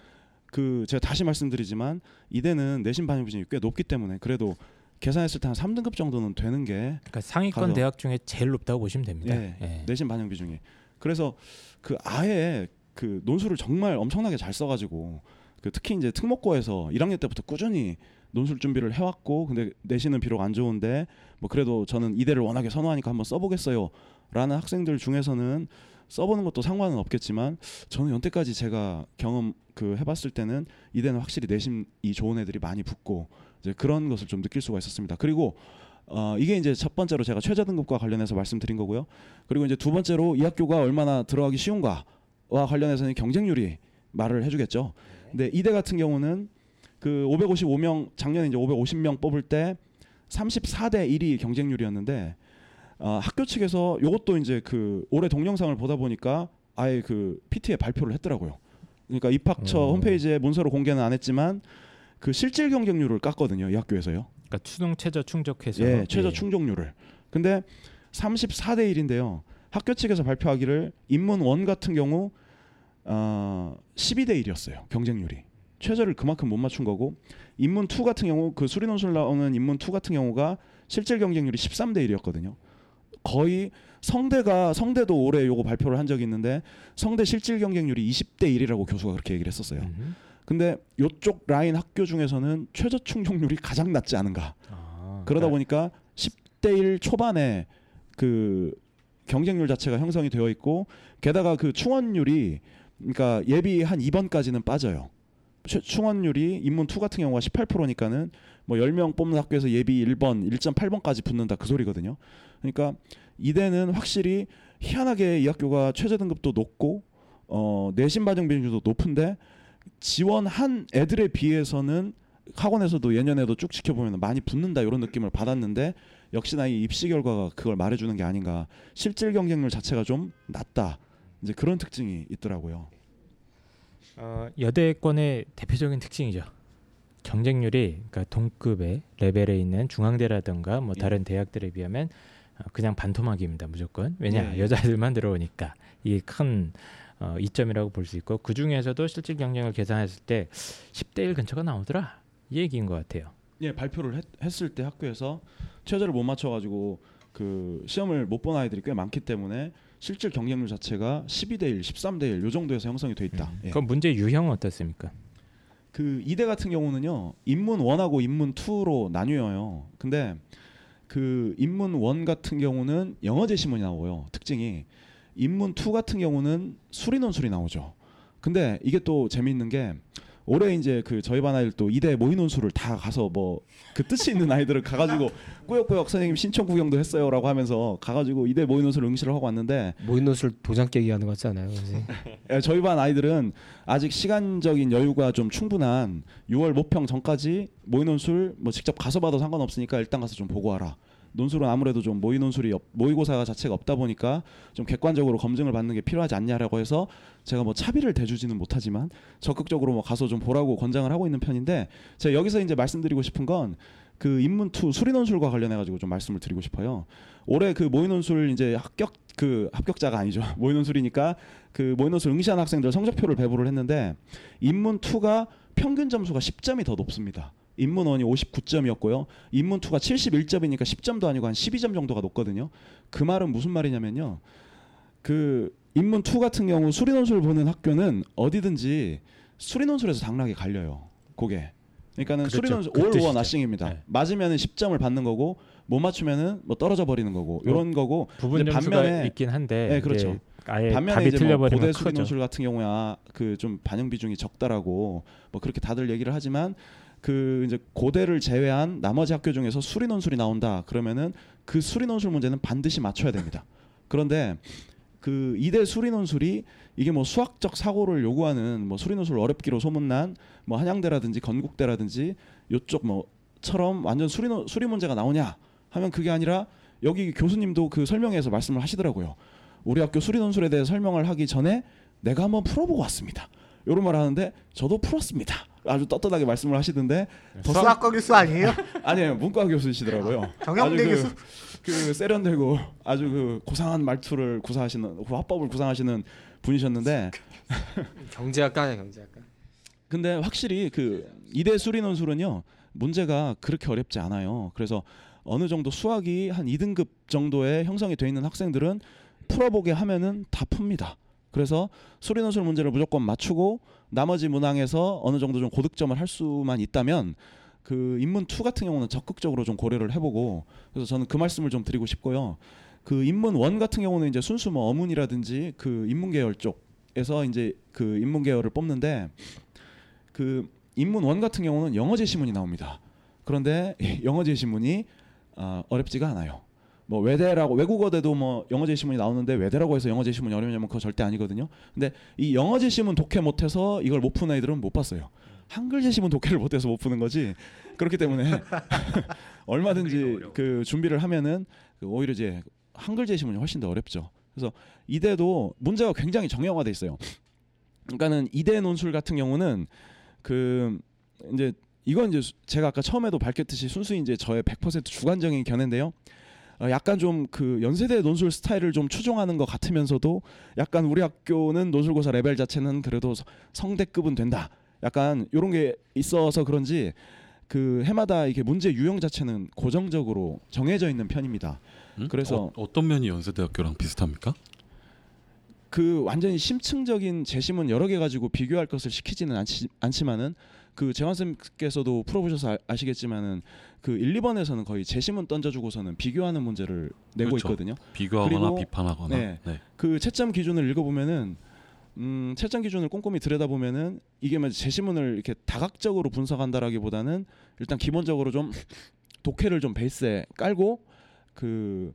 그 제가 다시 말씀드리지만 이대는 내신 반영 비중이 꽤 높기 때문에 그래도 계산했을 때 한 3등급 정도는 되는 게 그러니까 상위권 가서- 대학 중에 제일 높다고 보시면 됩니다. 예, 예. 내신 반영 비중이. 그래서 그 아예 그 논술을 정말 엄청나게 잘 써가지고 그 특히 이제 특목고에서 1학년 때부터 꾸준히 논술 준비를 해왔고 근데 내신은 비록 안 좋은데 뭐 그래도 저는 이대를 워낙에 선호하니까 한번 써보겠어요 라는 학생들 중에서는 써보는 것도 상관은 없겠지만 저는 연때까지 제가 경험 그 해봤을 때는 이대는 확실히 내신이 좋은 애들이 많이 붙고 이제 그런 것을 좀 느낄 수가 있었습니다. 그리고 어, 이게 이제 첫 번째로 제가 최저 등급과 관련해서 말씀드린 거고요. 그리고 이제 두 번째로 이 학교가 얼마나 들어가기 쉬운가와 관련해서는 경쟁률이 말을 해주겠죠. 근데 이대 같은 경우는 그 555명 작년에 이제 550명 뽑을 때 34대 1이 경쟁률이었는데 어, 학교 측에서 이것도 이제 그 올해 동영상을 보다 보니까 아예 그 PT에 발표를 했더라고요. 그러니까 입학처 어. 홈페이지에 문서로 공개는 안 했지만 그 실질 경쟁률을 깠거든요. 이 학교에서요. 그러니까 수능 최저 충족해서 예, 최저 예. 충족률을. 근데 34대 1인데요. 학교 측에서 발표하기를 인문 원 같은 경우 어, 12대 1이었어요. 경쟁률이. 최저를 그만큼 못 맞춘 거고 인문 2 같은 경우 그 수리 논술 나오는 인문 2 같은 경우가 실질 경쟁률이 13대 1이었거든요. 거의 성대가 성대도 올해 요거 발표를 한 적이 있는데 성대 실질 경쟁률이 20대 1이라고 교수가 그렇게 얘기를 했었어요. 근데 요쪽 라인 학교 중에서는 최저 충족률이 가장 낮지 않은가. 아, 그러다 그러니까 보니까 10대 1 초반에 그 경쟁률 자체가 형성이 되어 있고 게다가 그 충원율이 그러니까 예비 한 2번까지는 빠져요. 최- 충원율이 인문 2 같은 경우가 18%니까는 뭐 10명 뽑는 학교에서 예비 1번, 1.8번까지 붙는다 그 소리거든요. 그러니까 이대는 확실히 희한하게 이 학교가 최저 등급도 높고 어 내신 반영 비중도 높은데 지원한 애들에 비해서는 학원에서도 예년에도 쭉 지켜보면 많이 붙는다 이런 느낌을 받았는데 역시나 이 입시 결과가 그걸 말해주는 게 아닌가 실질 경쟁률 자체가 좀 낮다 이제 그런 특징이 있더라고요. 어, 여대권의 대표적인 특징이죠. 경쟁률이 그러니까 동급의 레벨에 있는 중앙대라든가 뭐 예. 다른 대학들에 비하면 어, 그냥 반토막입니다. 무조건. 왜냐 예, 예. 여자들만 들어오니까 이게 큰 어, 이점이라고 볼 수 있고 그 중에서도 실질 경쟁을 계산했을 때 10대 1 근처가 나오더라 이 얘기인 것 같아요. 예 발표를 했, 했을 때 학교에서 최저를 못 맞춰가지고 그 시험을 못 본 아이들이 꽤 많기 때문에 실질 경쟁률 자체가 12대 1, 13대 1 요 정도에서 형성이 돼 있다. 예. 그럼 문제 유형은 어떻습니까? 그 이대 같은 경우는요 인문 1하고 인문 2로 나뉘어요. 근데 그 인문 1 같은 경우는 영어 제시문이 나오고요. 특징이 인문 2 같은 경우는 수리 논술이 나오죠. 근데 이게 또 재미있는 게 올해 이제 그 저희 반 아이들 또 이대 모의 논술을 다 가서 뭐 그 뜻이 있는 아이들을 가가지고 꾸역꾸역 선생님 신청 구경도 했어요라고 하면서 가가지고 이대 모의 논술 응시를 하고 왔는데 모의노술 도장 깨기 하는 같지 않아요? 선생님? 예, 저희 반 아이들은 아직 시간적인 여유가 좀 충분한 6월 모평 전까지 모의 논술 뭐 직접 가서 봐도 상관없으니까 일단 가서 좀 보고 와라. 논술은 아무래도 좀 모의 논술이 없, 모의고사 자체가 없다 보니까 좀 객관적으로 검증을 받는 게 필요하지 않냐라고 해서 제가 뭐 차비를 대주지는 못하지만 적극적으로 뭐 가서 좀 보라고 권장을 하고 있는 편인데 제가 여기서 이제 말씀드리고 싶은 건 그 인문 two 수리 논술과 관련해 가지고 좀 말씀을 드리고 싶어요. 올해 그 모의 논술 이제 합격 그 합격자가 아니죠. 모의 논술이니까 그 모의 논술 응시한 학생들 성적표를 배부를 했는데 인문 two가 평균 점수가 10점이 더 높습니다. 인문 one이 59점이었고요. 인문 two가 71점이니까 10점도 아니고 한 12점 정도가 높거든요. 그 말은 무슨 말이냐면요. 그 인문 two 같은 경우 수리 논술 보는 학교는 어디든지 수리 논술에서 당락이 갈려요. 그게. 그러니까는 그렇죠. 수리 논술 그 all 뜻이죠. or nothing입니다. 네. 맞으면은 10점을 받는 거고 못 맞추면은 뭐 떨어져 버리는 거고 이런 거고 부분 반면에- 있긴 한데 네, 그렇죠. 반면에 이제 뭐 고대 수리 크죠. 논술 같은 경우야 그 좀 반영 비중이 적다라고 뭐 그렇게 다들 얘기를 하지만 그 이제 고대를 제외한 나머지 학교 중에서 수리 논술이 나온다 그러면은 그 수리 논술 문제는 반드시 맞춰야 됩니다. 그런데 그 이대 수리 논술이 이게 뭐 수학적 사고를 요구하는 뭐 수리 논술 어렵기로 소문난 뭐 한양대라든지 건국대라든지 요쪽 뭐처럼 완전 수리 논 수리 문제가 나오냐 하면 그게 아니라 여기 교수님도 그 설명회에서 말씀을 하시더라고요. 우리 학교 수리 논술에 대해 설명을 하기 전에 내가 한번 풀어보고 왔습니다. 이런 말 하는데 저도 풀었습니다. 아주 떳떳하게 말씀을 하시던데 더 수학과 교수 아니에요? 아니에요 문과 교수시더라고요. 정영대 아주 그 교수? 그 세련되고 아주 그 고상한 말투를 구사하시는 그 화법을 구사하시는 분이셨는데 경제학과야 경제학과. 근데 확실히 그 이대 수리 논술은요 문제가 그렇게 어렵지 않아요. 그래서 어느 정도 수학이 한 2등급 정도의 형성이 돼 있는 학생들은 풀어보게 하면은 다 풉니다. 그래서 수리 논술 문제를 무조건 맞추고 나머지 문항에서 어느 정도 좀 고득점을 할 수만 있다면 그 인문 2 같은 경우는 적극적으로 좀 고려를 해보고 그래서 저는 그 말씀을 좀 드리고 싶고요. 그 인문 1 같은 경우는 이제 순수 뭐 어문이라든지 그 인문 계열 쪽에서 이제 그 인문 계열을 뽑는데 그 인문 1 같은 경우는 영어 제 시문이 나옵니다. 그런데 영어 제 시문이 어, 어렵지가 않아요. 뭐 외대라고 외국어대도 뭐 영어 제 시문이 나오는데 외대라고 해서 영어 제 시문이 어려우냐면 그거 절대 아니거든요. 근데 이 영어 제 시문 독해 못해서 이걸 못 푸는 애들은 못 봤어요. 한글 제 시문 독해를 못해서 못 푸는 거지. 그렇기 때문에 얼마든지 그 준비를 하면은 그 오히려 이제 한글 제 시문이 훨씬 더 어렵죠. 그래서 이대도 문제가 굉장히 정형화돼 있어요. 그러니까는 이대 논술 같은 경우는 그 이제 이건 이제 수- 제가 아까 처음에도 밝혔듯이 순수 이제 저의 100% 주관적인 견해인데요. 어, 약간 좀 그 연세대 논술 스타일을 좀 추종하는 것 같으면서도 약간 우리 학교는 논술고사 레벨 자체는 그래도 서- 성대급은 된다. 약간 이런 게 있어서 그런지 그 해마다 이게 문제 유형 자체는 고정적으로 정해져 있는 편입니다. 음? 그래서- 어, 떤 면이 연세대학교랑 비슷합니까? 그 완전히 심층적인 재심은 여러 개 가지고 비교할 것을 시키지는 않지, 않지만은 그 재환 쌤께서도 풀어보셔서 아, 아시겠지만은 그 1, 2번에서는 거의 재심은 던져주고서는 비교하는 문제를 내고 그렇죠. 있거든요. 비교하거나 비판하거나. 네. 네. 그 채점 기준을 읽어보면은 음, 채점 기준을 꼼꼼히 들여다보면은 이게 뭐 재시문을 이렇게 다각적으로 분석한다라기보다는 일단 기본적으로 좀 독해를 좀 베이스에 깔고 그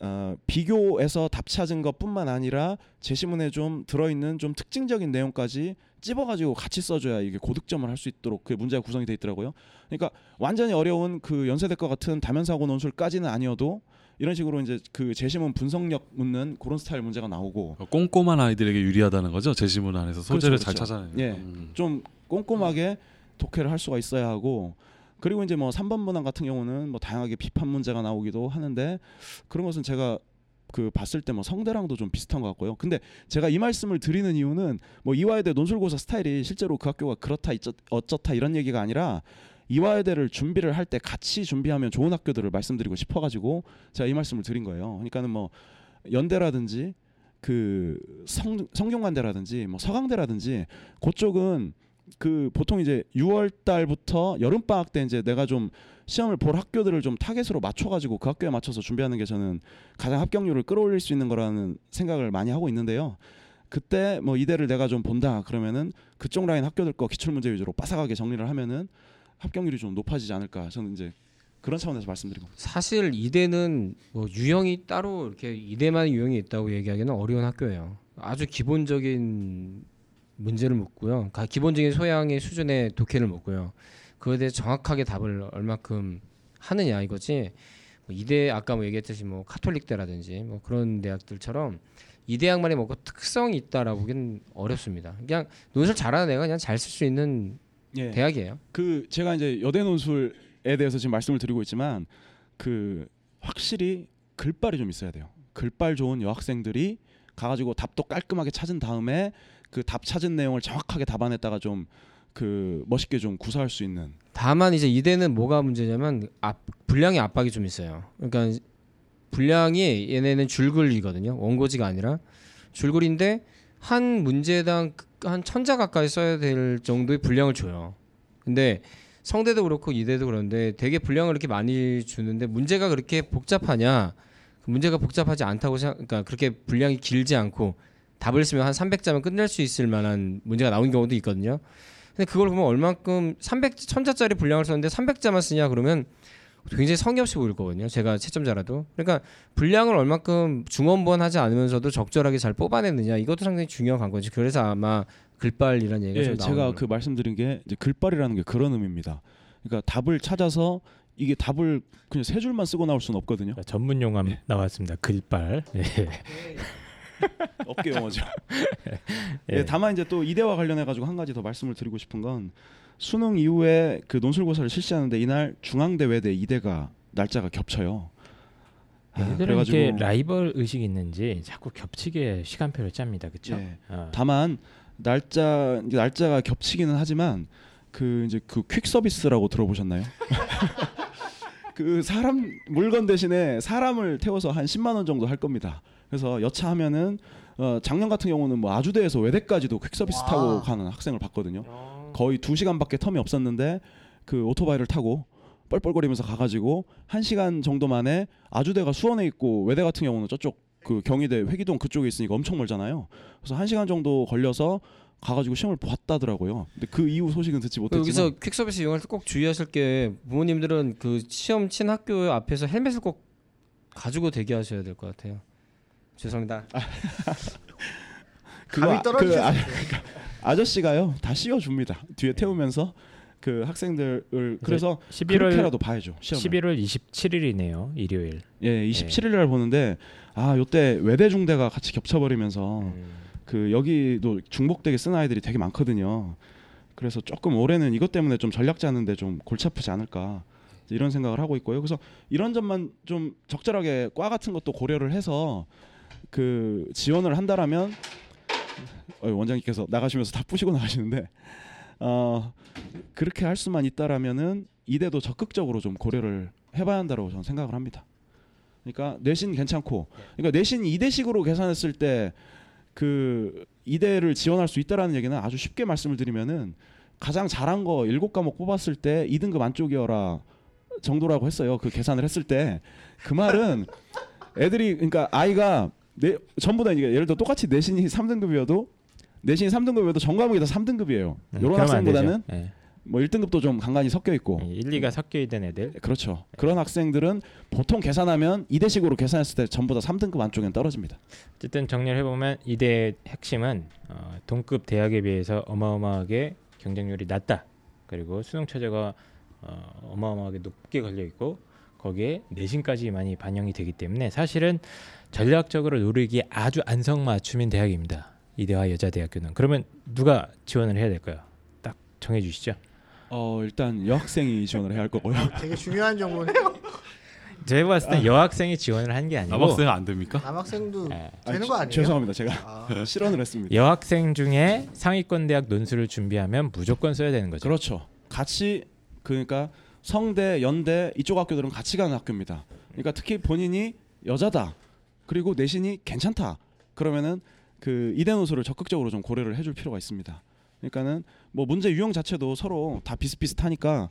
어, 비교에서 답 찾은 것뿐만 아니라 제시문에 좀 들어있는 좀 특징적인 내용까지 찝어가지고 같이 써줘야 이게 고득점을 할 수 있도록 그 문제가 구성이 돼 있더라고요. 그러니까 완전히 어려운 그 연세대과 같은 다면사고 논술까지는 아니어도 이런 식으로 이제 그 제시문 분석력 묻는 그런 스타일 문제가 나오고 어, 꼼꼼한 아이들에게 유리하다는 거죠. 제시문 안에서 소재를 그렇죠, 잘 그렇죠. 찾아내는. 예. 음. 좀 꼼꼼하게 독해를 할 수가 있어야 하고 그리고 이제 뭐 3번 문항 같은 경우는 뭐 다양하게 비판 문제가 나오기도 하는데 그런 것은 제가 그 봤을 때 뭐 성대랑도 좀 비슷한 것 같고요. 근데 제가 이 말씀을 드리는 이유는 뭐 이화여대 논술고사 스타일이 실제로 그 학교가 그렇다 어쩌다 이런 얘기가 아니라 이화여대를 준비를 할 때 같이 준비하면 좋은 학교들을 말씀드리고 싶어가지고 제가 이 말씀을 드린 거예요. 그러니까는 뭐 연대라든지 그 성, 성균관대라든지 뭐 서강대라든지 그쪽은 그 보통 이제 6월 달부터 여름 방학 때 이제 내가 좀 시험을 볼 학교들을 좀 타겟으로 맞춰 가지고 그 학교에 맞춰서 준비하는 게 저는 가장 합격률을 끌어올릴 수 있는 거라는 생각을 많이 하고 있는데요. 그때 뭐 이대를 내가 좀 본다 그러면은 그쪽 라인 학교들 거 기출 문제 위주로 빠삭하게 정리를 하면은 합격률이 좀 높아지지 않을까 저는 이제 그런 차원에서 말씀드리고 사실 이대는 뭐 유형이 따로 이렇게 이대만 유형이 있다고 얘기하기는 어려운 학교예요. 아주 기본적인 문제를 묻고요. 가- 기본적인 소양의 수준의 독해를 묻고요. 그거에 대해 정확하게 답을 얼마큼 하느냐 이거지. 뭐 이대 아까 뭐 얘기했듯이 뭐 카톨릭대라든지 뭐 그런 대학들처럼 이 대학만의 뭐 특성이 있다라고 보기는 어렵습니다. 그냥 논술 잘하는 애가 그냥 잘 쓸 수 있는 예. 대학이에요. 그 제가 이제 여대 논술에 대해서 지금 말씀을 드리고 있지만 그 확실히 글빨이 좀 있어야 돼요. 글빨 좋은 여학생들이 가가지고 답도 깔끔하게 찾은 다음에 그 답 찾은 내용을 정확하게 답안에다가 좀 그 멋있게 좀 구사할 수 있는 다만 이제 이대는 뭐가 문제냐면 압, 분량의 압박이 좀 있어요. 그러니까 분량이 얘네는 줄글이거든요. 원고지가 아니라 줄글인데 한 문제당 한 천자 가까이 써야 될 정도의 분량을 줘요. 근데 성대도 그렇고 이대도 그런데 되게 분량을 이렇게 많이 주는데 문제가 그렇게 복잡하냐? 그 문제가 복잡하지 않다고 생각, 그러니까 그렇게 분량이 길지 않고 답을 쓰면 한 300자면 끝낼 수 있을 만한 문제가 나온 경우도 있거든요. 근데 그걸 보면 얼만큼 300 1000자짜리 분량을 썼는데 300자만 쓰냐 그러면 굉장히 성의 없이 보일 거거든요. 제가 채점자라도. 그러니까 분량을 얼만큼 중원부원하지 않으면서도 적절하게 잘 뽑아냈느냐 이것도 상당히 중요한 관건이지. 그래서 아마 글빨이라는 얘기가 예, 좀 나오는 제가. 그 말씀드린 게 이제 글빨이라는 게 그런 의미입니다. 그러니까 답을 찾아서 이게 답을 그냥 세 줄만 쓰고 나올 수는 없거든요. 자, 전문 용어 나왔습니다. 글빨. 예. 업계 용어죠. 예. 예, 다만 이제 또 이대와 관련해 가지고 한 가지 더 말씀을 드리고 싶은 건 수능 이후에 그 논술고사를 실시하는데 이날 중앙대 외대 이대가 날짜가 겹쳐요. 아, 얘들은 이렇게 라이벌 의식이 있는지 자꾸 겹치게 시간표를 짭니다. 그렇죠? 예. 어. 다만 날짜 날짜가 겹치기는 하지만 그 이제 그 퀵 서비스라고 들어보셨나요? 그 사람 물건 대신에 사람을 태워서 한 10만 원 정도 할 겁니다. 그래서 여차하면은 어, 작년 같은 경우는 뭐 아주대에서 외대까지도 퀵 서비스 와. 타고 가는 학생을 봤거든요. 거의 2 시간밖에 텀이 없었는데 그 오토바이를 타고 뻘뻘거리면서 가가지고 1 시간 정도 만에 아주대가 수원에 있고 외대 같은 경우는 저쪽 그 경희대 회기동 그쪽에 있으니까 엄청 멀잖아요. 그래서 1 시간 정도 걸려서 가가지고 시험을 봤다더라고요. 근데 그 이후 소식은 듣지 못했지만 여기서 퀵 서비스 이용할 때 꼭 주의하실 게 부모님들은 그 시험 친 학교 앞에서 헬멧을 꼭 가지고 대기하셔야 될 것 같아요. 죄송합니다. 그거 감이 아- 떨어지셨어요. 그 아, 아저씨가요 다 씌워줍니다. 뒤에 태우면서 그 학생들을 그래서 11월 그렇게라도 봐야죠. 시험. 11월 27일이네요. 일요일. 예, 27일 날 보는데 아 요때 외대 중대가 같이 겹쳐버리면서 음. 그 여기도 중복되게 쓴 아이들이 되게 많거든요. 그래서 조금 올해는 이것 때문에 좀 전략 짜는데 좀 골치 아프지 않을까 이런 생각을 하고 있고요. 그래서 이런 점만 좀 적절하게 과 같은 것도 고려를 해서 그 지원을 한다라면 어, 원장님께서 나가시면서 다 부시고 나가시는데 어 그렇게 할 수만 있다라면은 이대도 적극적으로 좀 고려를 해봐야 한다고 저는 생각을 합니다. 그러니까 내신 괜찮고, 그러니까 내신 이대식으로 계산했을 때 그 이대를 지원할 수 있다라는 얘기는 아주 쉽게 말씀을 드리면은 가장 잘한 거 일곱 과목 뽑았을 때 2등급 안쪽이어라 정도라고 했어요. 그 계산을 했을 때 그 말은 애들이 그러니까 아이가 내 전부 다 이게 예를 들어 똑같이 내신이 3등급이어도 내신이 3등급이어도 전 과목이 다 3등급이에요. 음, 이런 학생보다는. 예. 뭐 1등급도 좀 간간히 섞여 있고 1, 2가 섞여 있던 애들. 그렇죠. 그런 학생들은 보통 계산하면 이대식으로 계산했을 때 전부 다 3등급 안쪽엔 떨어집니다. 어쨌든 정리를 해보면 이대의 핵심은 어, 동급 대학에 비해서 어마어마하게 경쟁률이 낮다. 그리고 수능 최저가 어, 어마어마하게 높게 걸려 있고 거기에 내신까지 많이 반영이 되기 때문에 사실은 전략적으로 노리기에 아주 안성맞춤인 대학입니다. 이대와 여자대학교는 그러면 누가 지원을 해야 될까요? 딱 정해 주시죠. 어 일단 여학생이 지원을 해야 할 거고요. 되게 중요한 정보네요. 제가 봤을 땐 여학생이 지원을 한 게 아니고 남학생은 안 됩니까? 남학생도 예, 되는 거 아니에요? 죄송합니다. 제가 아, 실언을 했습니다. 여학생 중에 상위권 대학 논술을 준비하면 무조건 써야 되는 거죠. 그렇죠. 같이 그러니까 성대, 연대 이쪽 학교들은 같이 가는 학교입니다. 그러니까 특히 본인이 여자다. 그리고 내신이 괜찮다. 그러면은 그 이대 노수를 적극적으로 좀 고려를 해줄 필요가 있습니다. 그러니까는 뭐 문제 유형 자체도 서로 다 비슷비슷하니까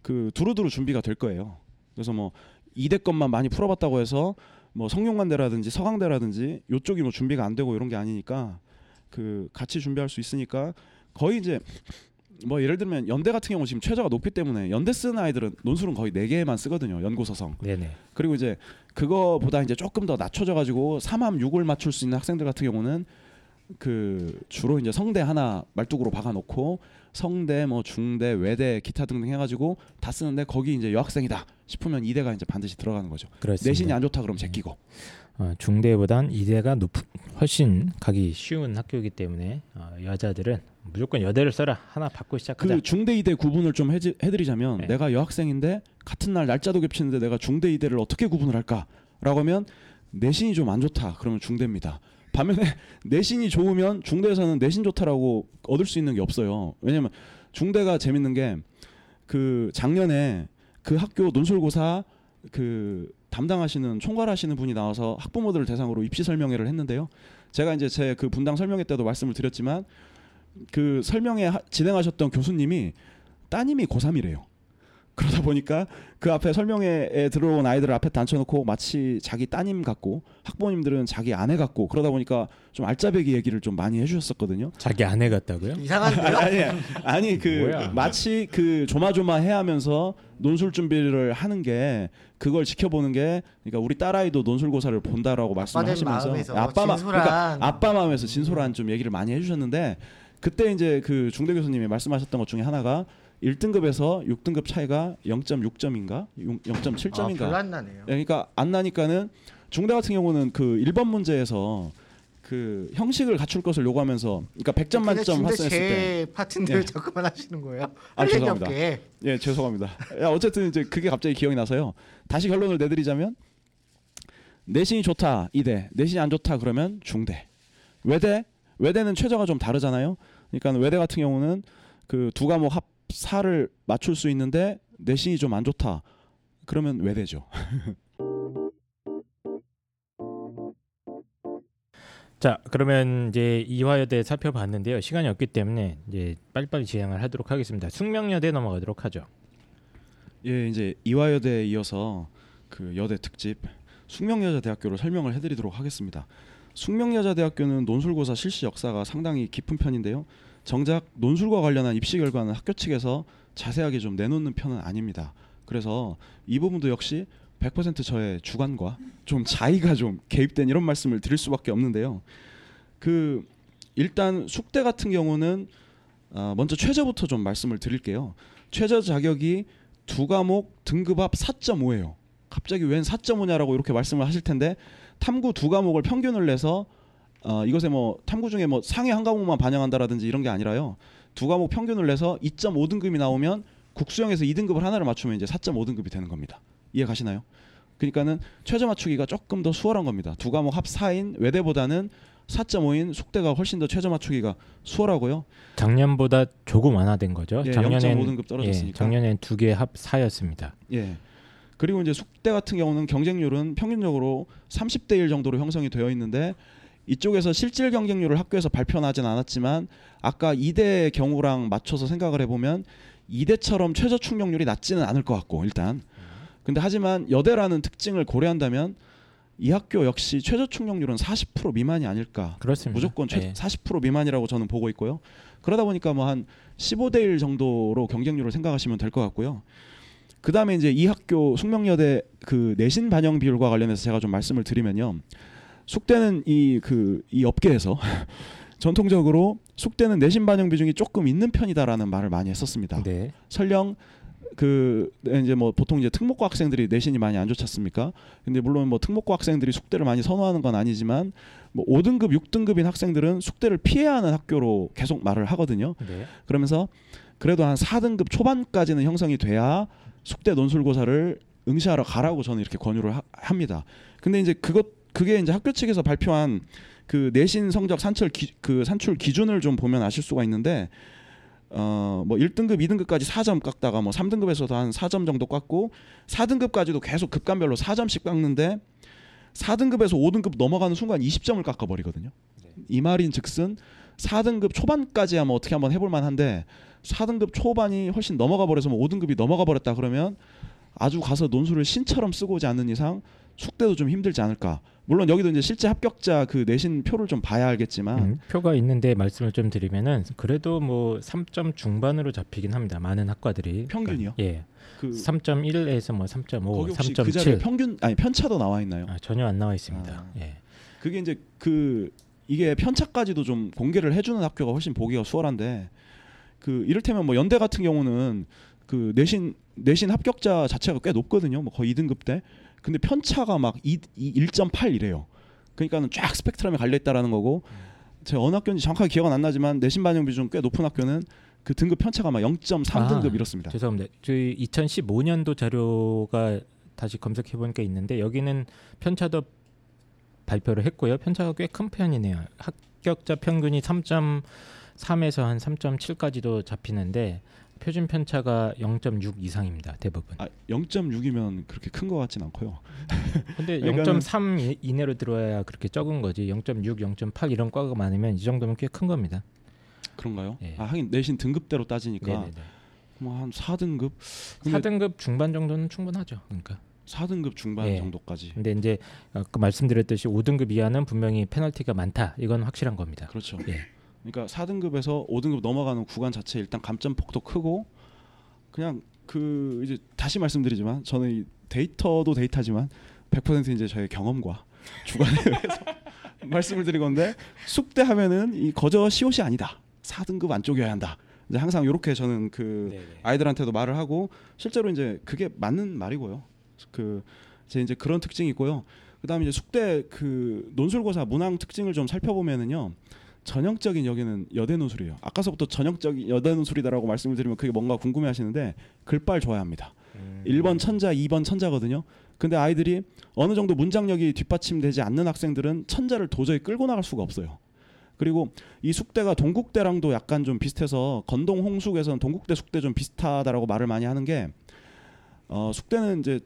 그 두루두루 준비가 될 거예요. 그래서 뭐 이대 것만 많이 풀어봤다고 해서 뭐 성균관대라든지 서강대라든지 요쪽이 뭐 준비가 안 되고 이런 게 아니니까 그 같이 준비할 수 있으니까 거의 이제 뭐 예를 들면 연대 같은 경우 지금 최저가 높기 때문에 연대 쓰는 아이들은 논술은 거의 네 개만 쓰거든요. 연고 서성. 네네. 그리고 이제 그거보다 이제 조금 더 낮춰져 가지고 3함 6을 맞출 수 있는 학생들 같은 경우는 그 주로 이제 성대 하나 말뚝으로 박아 놓고 성대 뭐 중대 외대 기타 등등 해 가지고 다 쓰는데 거기 이제 여학생이다 싶으면 이대가 이제 반드시 들어가는 거죠. 그렇습니다. 내신이 안 좋다 그러면 제끼고. 어, 중대보단 이대가 높 훨씬 가기 쉬운 학교이기 때문에 어, 여자들은 무조건 여대를 써라 하나 받고 시작하자. 그 중대 이대 구분을 좀 해지, 해드리자면 네. 내가 여학생인데 같은 날 날짜도 겹치는데 내가 중대 이대를 어떻게 구분을 할까라고 하면 내신이 좀 안 좋다 그러면 중대입니다. 반면에 내신이 좋으면 중대에서는 내신 좋다라고 얻을 수 있는 게 없어요. 왜냐면 중대가 재밌는 게 그 작년에 그 학교 논술고사 그 담당하시는 총괄하시는 분이 나와서 학부모들을 대상으로 입시 설명회를 했는데요. 제가 이제 제 그 분당 설명회 때도 말씀을 드렸지만 그 설명회 하- 진행하셨던 교수님이 따님이 고3이래요. 그러다 보니까 그 앞에 설명회에 들어온 아이들을 앞에 앉혀놓고 마치 자기 따님 같고 학부모님들은 자기 아내 같고 그러다 보니까 좀 알짜배기 얘기를 좀 많이 해주셨었거든요. 자기 아내 같다고요? 이상한데요? 아니 아니 그 뭐야? 마치 그 조마조마해하면서 논술 준비를 하는 게 그걸 지켜보는 게 그러니까 우리 딸아이도 논술고사를 본다라고 말씀을 아빠들 하시면서 마음에서 아빠 마, 진솔한 그러니까 아빠 마음에서 진솔한 좀 얘기를 많이 해주셨는데 그때 이제 그 중대 교수님이 말씀하셨던 것 중에 하나가 1등급에서 6등급 차이가 0.6점인가 0.7점인가 아, 별로 안 나네요. 그러니까 안 나니까는 중대 같은 경우는 그 1번 문제에서 그 형식을 갖출 것을 요구하면서 그러니까 100점 만점 근데 학생했을 때제 파트인데 왜 네. 자꾸만 하시는 거예요? 아, 죄송합니다. 없게. 예, 죄송합니다. 야, 어쨌든 이제 그게 갑자기 기억이 나서요. 다시 결론을 내드리자면 내신이 좋다 이대, 내신이 안 좋다 그러면 중대. 외대 외대는 최저가 좀 다르잖아요. 그러니까 외대 같은 경우는 그 두 과목 합 4를 맞출 수 있는데 내신이 좀 안 좋다. 그러면 외대죠. 자, 그러면 이제 이화여대 살펴봤는데요. 시간이 없기 때문에 이제 빨리빨리 진행을 하도록 하겠습니다. 숙명여대 넘어가도록 하죠. 예, 이제 이화여대에 이어서 그 여대 특집 숙명여자대학교를 설명을 해드리도록 하겠습니다. 숙명여자대학교는 논술고사 실시 역사가 상당히 깊은 편인데요. 정작 논술과 관련한 입시 결과는 학교 측에서 자세하게 좀 내놓는 편은 아닙니다. 그래서 이 부분도 역시 100% 저의 주관과 좀 자의가 좀 개입된 이런 말씀을 드릴 수밖에 없는데요. 그 일단 숙대 같은 경우는 어, 먼저 최저부터 좀 말씀을 드릴게요. 최저 자격이 두 과목 등급 합 4.5예요. 갑자기 웬 4.5냐라고 이렇게 말씀을 하실 텐데 탐구 두 과목을 평균을 내서 어, 이것에 뭐 탐구 중에 뭐 상위 한 과목만 반영한다라든지 이런 게 아니라요. 두 과목 평균을 내서 2.5등급이 나오면 국수형에서 2등급을 하나를 맞추면 이제 4.5등급이 되는 겁니다. 이해 가시나요? 그러니까는 최저 맞추기가 조금 더 수월한 겁니다. 두 과목 합 4인 외대보다는 4.5인 숙대가 훨씬 더 최저 맞추기가 수월하고요. 작년보다 조금 완화된 거죠. 예, 작년엔 0.5등급 떨어졌으니까. 예, 작년엔 두 개 합 4였습니다. 예. 그리고 이제 숙대 같은 경우는 경쟁률은 평균적으로 30대 1 정도로 형성이 되어 있는데 이쪽에서 실질 경쟁률을 학교에서 발표하진 않았지만 아까 이대 경우랑 맞춰서 생각을 해보면 이대처럼 최저 충족률이 낮지는 않을 것 같고 일단 근데 하지만 여대라는 특징을 고려한다면 이 학교 역시 최저 충족률은 40% 미만이 아닐까 그렇습니다. 무조건 최, 예. 40% 미만이라고 저는 보고 있고요. 그러다 보니까 뭐 한 15대 1 정도로 경쟁률을 생각하시면 될 것 같고요. 그다음에 이제 이 학교 숙명여대 그 내신 반영 비율과 관련해서 제가 좀 말씀을 드리면요. 숙대는 이 그 이 업계에서 전통적으로 숙대는 내신 반영 비중이 조금 있는 편이다라는 말을 많이 했었습니다. 네. 설령 그 이제 뭐 보통 이제 특목고 학생들이 내신이 많이 안 좋지 않습니까? 근데 물론 뭐 특목고 학생들이 숙대를 많이 선호하는 건 아니지만 뭐 5등급, 6등급인 학생들은 숙대를 피해야 하는 학교로 계속 말을 하거든요. 네. 그러면서 그래도 한 4등급 초반까지는 형성이 돼야 숙대 논술고사를 응시하러 가라고 저는 이렇게 권유를 하, 합니다. 근데 이제 그것 그게 이제 학교 측에서 발표한 그 내신 성적 산출 기, 그 산출 기준을 좀 보면 아실 수가 있는데 어뭐 1등급, 2등급까지 4점 깎다가 뭐 3등급에서도 한 4점 정도 깎고 4등급까지도 계속 급간별로 4점씩 깎는데 4등급에서 5등급 넘어가는 순간 20점을 깎아 버리거든요. 이 말인 즉슨 4등급 초반까지야 뭐 어떻게 한번 해볼 만한데 4등급 초반이 훨씬 넘어가 버려서 뭐 5등급이 넘어가 버렸다 그러면 아주 가서 논술을 신처럼 쓰고 오지 않는 이상 숙대도 좀 힘들지 않을까. 물론 여기도 이제 실제 합격자 그 내신 표를 좀 봐야 알겠지만 음, 표가 있는데 말씀을 좀 드리면은 그래도 뭐 3점 중반으로 잡히긴 합니다. 많은 학과들이 평균이요? 그러니까, 예, 그 3.1에서 뭐 3.5, 거기 혹시 그 자리에 3.7 평균 아니 편차도 나와 있나요? 아, 전혀 안 나와 있습니다. 아. 예. 그게 이제 그 이게 편차까지도 좀 공개를 해주는 학교가 훨씬 보기가 수월한데 그 이를테면 뭐 연대 같은 경우는 그 내신 내신 합격자 자체가 꽤 높거든요. 뭐 거의 2등급 때. 근데 편차가 막 2, 1.8 이래요. 그러니까는 쫙 스펙트럼에 갈려 있다라는 거고 제가 어느 학교인지 정확하게 기억은 안 나지만 내신 반영 비중 꽤 높은 학교는 그 등급 편차가 막 0.3등급 아, 이렇습니다. 죄송합니다. 저희 2015년도 자료가 다시 검색해 보니까 있는데 여기는 편차도 발표를 했고요. 편차가 꽤 큰 편이네요. 합격자 평균이 3.3에서 한 3.7까지도 잡히는데 표준 편차가 0.6 이상입니다. 대부분. 아, 0.6이면 그렇게 큰 것 같진 않고요. 근데 그러니까는- 0.3 이- 이내로 들어야 그렇게 적은 거지. 0.6, 0.8 이런 과가 많으면 이 정도면 꽤 큰 겁니다. 그런가요? 예. 아 하긴 내신 등급대로 따지니까 네네네. 뭐한 4등급 근데 4등급 중반 정도는 충분하죠. 그러니까. 4등급 중반 예. 정도까지. 근데 이제 아까 말씀드렸듯이 5등급 이하는 분명히 페널티가 많다. 이건 확실한 겁니다. 그렇죠. 예. 그러니까 4등급에서 5등급 넘어가는 구간 자체 일단 감점폭도 크고 그냥 그 이제 다시 말씀드리지만 저는 이 데이터도 데이터지만 100% 이제 저의 경험과 주관에 의해서 말씀을 드린 건데 숙대 하면은 이 거저 시옷이 아니다. 4등급 안쪽이어야 한다. 이제 항상 이렇게 저는 그 아이들한테도 말을 하고 실제로 이제 그게 맞는 말이고요. 그 제 이제 그런 특징이 있고요. 그다음에 이제 숙대 그 논술고사 문항 특징을 좀 살펴보면은요. 전형적인 여기는 여대 논술이에요. 아까서부터 전형적인 여대 논술이다라고 말씀을 드리면 그게 뭔가 궁금해 하시는데 글빨 좋아합니다. 음. 1번 천자, 2번 천자거든요. 근데 아이들이 어느 정도 문장력이 뒷받침되지 않는 학생들은 천자를 도저히 끌고 나갈 수가 없어요. 그리고 이 숙대가 동국대랑도 약간 좀 비슷해서 건동 홍숙에서는 동국대 숙대 좀 비슷하다라고 말을 많이 하는 게 어, 숙대는 이제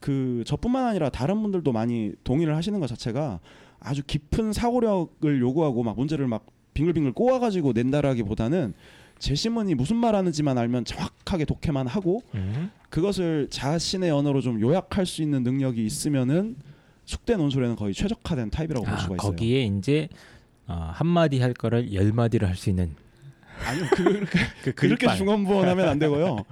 그 저뿐만 아니라 다른 분들도 많이 동의를 하시는 것 자체가 아주 깊은 사고력을 요구하고 막 문제를 막 빙글빙글 꼬아가지고 낸다라기보다는 제시문이 무슨 말하는지만 알면 정확하게 독해만 하고 음. 그것을 자신의 언어로 좀 요약할 수 있는 능력이 있으면은 숙대 논술에는 거의 최적화된 타입이라고 볼 아, 수가 있어요. 거기에 이제 어, 한 마디 할 거를 열 마디로 할수 있는 아니요 그렇게 그 그렇게. 중언부언하면 안 되고요.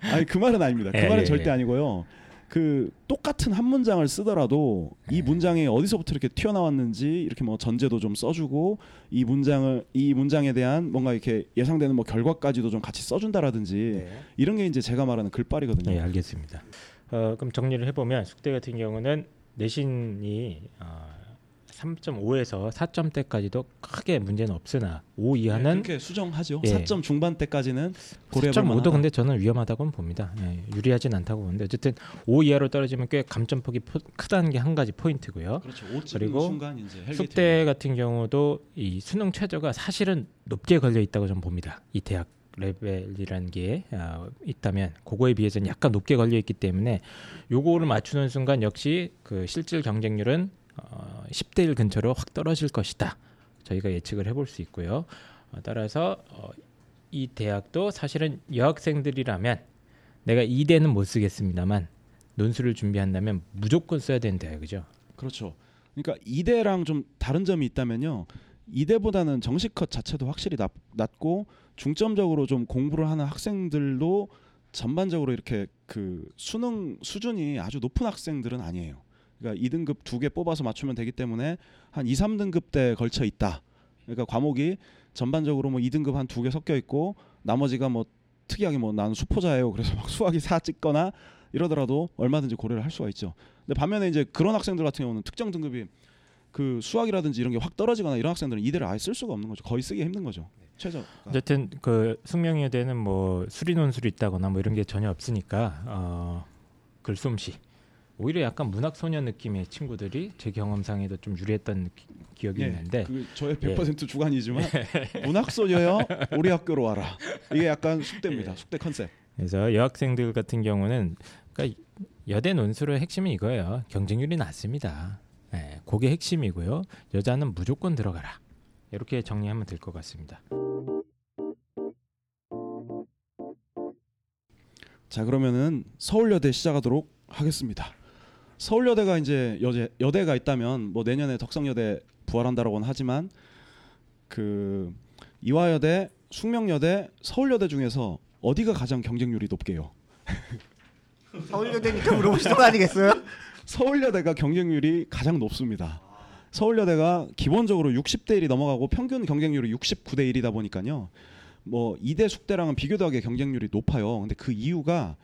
아니 그 말은 아닙니다. 그 예, 말은 예, 절대 예. 아니고요. 그 똑같은 한 문장을 쓰더라도 이 예. 문장이 어디서부터 이렇게 튀어나왔는지 이렇게 뭐 전제도 좀 써주고 이 문장을 이 문장에 대한 뭔가 이렇게 예상되는 뭐 결과까지도 좀 같이 써준다라든지 이런 게 이제 제가 말하는 글빨이거든요. 네, 알겠습니다. 어, 그럼 정리를 해보면 숙대 같은 경우는 내신이 어, 3.5에서 4점대까지도 크게 문제는 없으나 5 네, 이하는 그렇게 수정하죠. 예. 4점 중반대까지는 고려해볼 4.5도 만하다. 근데 저는 위험하다고 봅니다. 예, 유리하진 않다고 보는데 어쨌든 5 이하로 떨어지면 꽤 감점폭이 포- 크다는 게 한 가지 포인트고요. 그렇죠. 5 찍는 그리고 숙대 같은 경우도 이 수능 최저가 사실은 높게 걸려 있다고 저는 봅니다. 이 대학 레벨이라는 게 어, 있다면 그거에 비해서는 약간 높게 걸려 있기 때문에 요거를 맞추는 순간 역시 그 실질 경쟁률은 어, 10대 1 근처로 확 떨어질 것이다. 저희가 예측을 해볼 수 있고요. 어, 따라서 어, 이 대학도 사실은 여학생들이라면 내가 이대는 못 쓰겠습니다만 논술을 준비한다면 무조건 써야 되는 대학이죠. 그렇죠. 그러니까 이대랑 좀 다른 점이 있다면요. 이대보다는 정시 컷 자체도 확실히 낮, 낮고 중점적으로 좀 공부를 하는 학생들도 전반적으로 이렇게 그 수능 수준이 아주 높은 학생들은 아니에요. 그러니까 2등급 두 개 뽑아서 맞추면 되기 때문에 한 2, 3등급 때 걸쳐 있다. 그러니까 과목이 전반적으로 뭐 2등급 한 두 개 섞여 있고 나머지가 뭐 특이하게 뭐 나는 수포자예요. 그래서 막 수학이 4 찍거나 이러더라도 얼마든지 고려를 할 수가 있죠. 근데 반면에 이제 그런 학생들 같은 경우는 특정 등급이 그 수학이라든지 이런 게 확 떨어지거나 이런 학생들은 이대를 아예 쓸 수가 없는 거죠. 거의 쓰기 힘든 거죠. 최저. 어쨌든 그 숙명여대는 뭐 수리 논술이 있다거나 뭐 이런 게 전혀 없으니까 어, 글솜씨 오히려 약간 문학 소녀 느낌의 친구들이 제 경험상에도 좀 유리했던 느끼, 기억이 있는데 그 저의 100% 주관이지만 문학 소녀요 우리 학교로 와라. 이게 약간 숙대입니다. 숙대 컨셉. 그래서 여학생들 같은 경우는 그러니까 여대 논술의 핵심은 이거예요. 경쟁률이 낮습니다. 네, 그게 핵심이고요. 여자는 무조건 들어가라. 이렇게 정리하면 될 것 같습니다. 자 그러면은 서울여대 시작하도록 하겠습니다. 서울여대가 이제 여대 여대가 있다면 뭐 내년에 덕성여대 부활한다라고는 하지만 그 이화여대, 숙명여대, 서울여대 중에서 어디가 가장 경쟁률이 높게요? 서울여대니까 물어보시는 거 아니겠어요? 서울여대가 경쟁률이 가장 높습니다. 서울여대가 기본적으로 60대 1이 넘어가고 평균 경쟁률이 69대 1이다 보니까요. 뭐 이대 숙대랑은 비교도하게 경쟁률이 높아요. 근데 그 이유가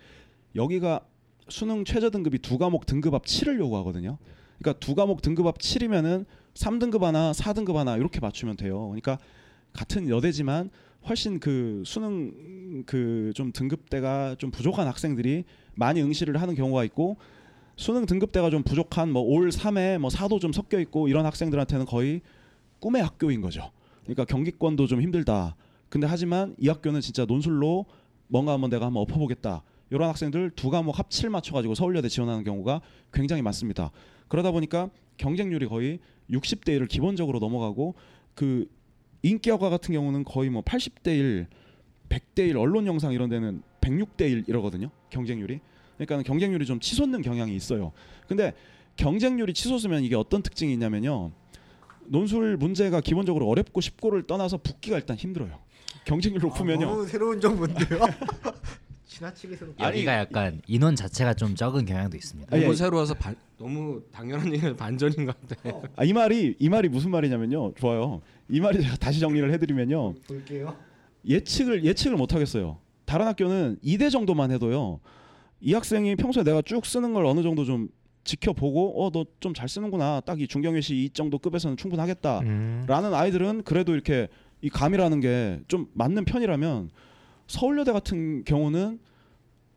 여기가 수능 최저 등급이 두 과목 등급 합 7을 요구하거든요. 그러니까 두 과목 등급 합 7이면은 3등급 하나, 4등급 하나 이렇게 맞추면 돼요. 그러니까 같은 여대지만 훨씬 그 수능 그 좀 등급대가 좀 부족한 학생들이 많이 응시를 하는 경우가 있고 수능 등급대가 좀 부족한 뭐 올 3에 뭐 4도 좀 섞여 있고 이런 학생들한테는 거의 꿈의 학교인 거죠. 그러니까 경기권도 좀 힘들다. 근데 하지만 이 학교는 진짜 논술로 뭔가 한번 내가 한번 엎어보겠다. 이런 학생들 두 과목 합칠 맞춰가지고 서울여대 지원하는 경우가 굉장히 많습니다. 그러다 보니까 경쟁률이 거의 60대 1을 기본적으로 넘어가고 그 인기학과 같은 경우는 거의 뭐 80대 1, 100대 1 언론 영상 이런 데는 106대 1 이러거든요. 경쟁률이. 그러니까 경쟁률이 좀 치솟는 경향이 있어요. 근데 경쟁률이 치솟으면 이게 어떤 특징이 있냐면요. 논술 문제가 기본적으로 어렵고 쉽고를 떠나서 붙기가 일단 힘들어요. 경쟁률 높으면요. 아, 새로운 정보인데요. 지나치게 새롭. 여기가 약간 인원 자체가 좀 적은 경향도 있습니다. 아니, 너무 아니. 새로워서 반, 너무 당연한 얘기가 반전인 것 같아. 아, 이 말이 이 말이 무슨 말이냐면요. 좋아요. 이 말이 제가 다시 정리를 해드리면요. 볼게요. 예측을 예측을 못 하겠어요. 다른 학교는 2대 정도만 해도요. 이 학생이 평소에 내가 쭉 쓰는 걸 어느 정도 좀 지켜보고 어 너 좀 잘 쓰는구나. 딱 이 중경외시 이 정도 급에서는 충분하겠다. 음, 라는 아이들은 그래도 이렇게 이 감이라는 게 좀 맞는 편이라면 서울여대 같은 경우는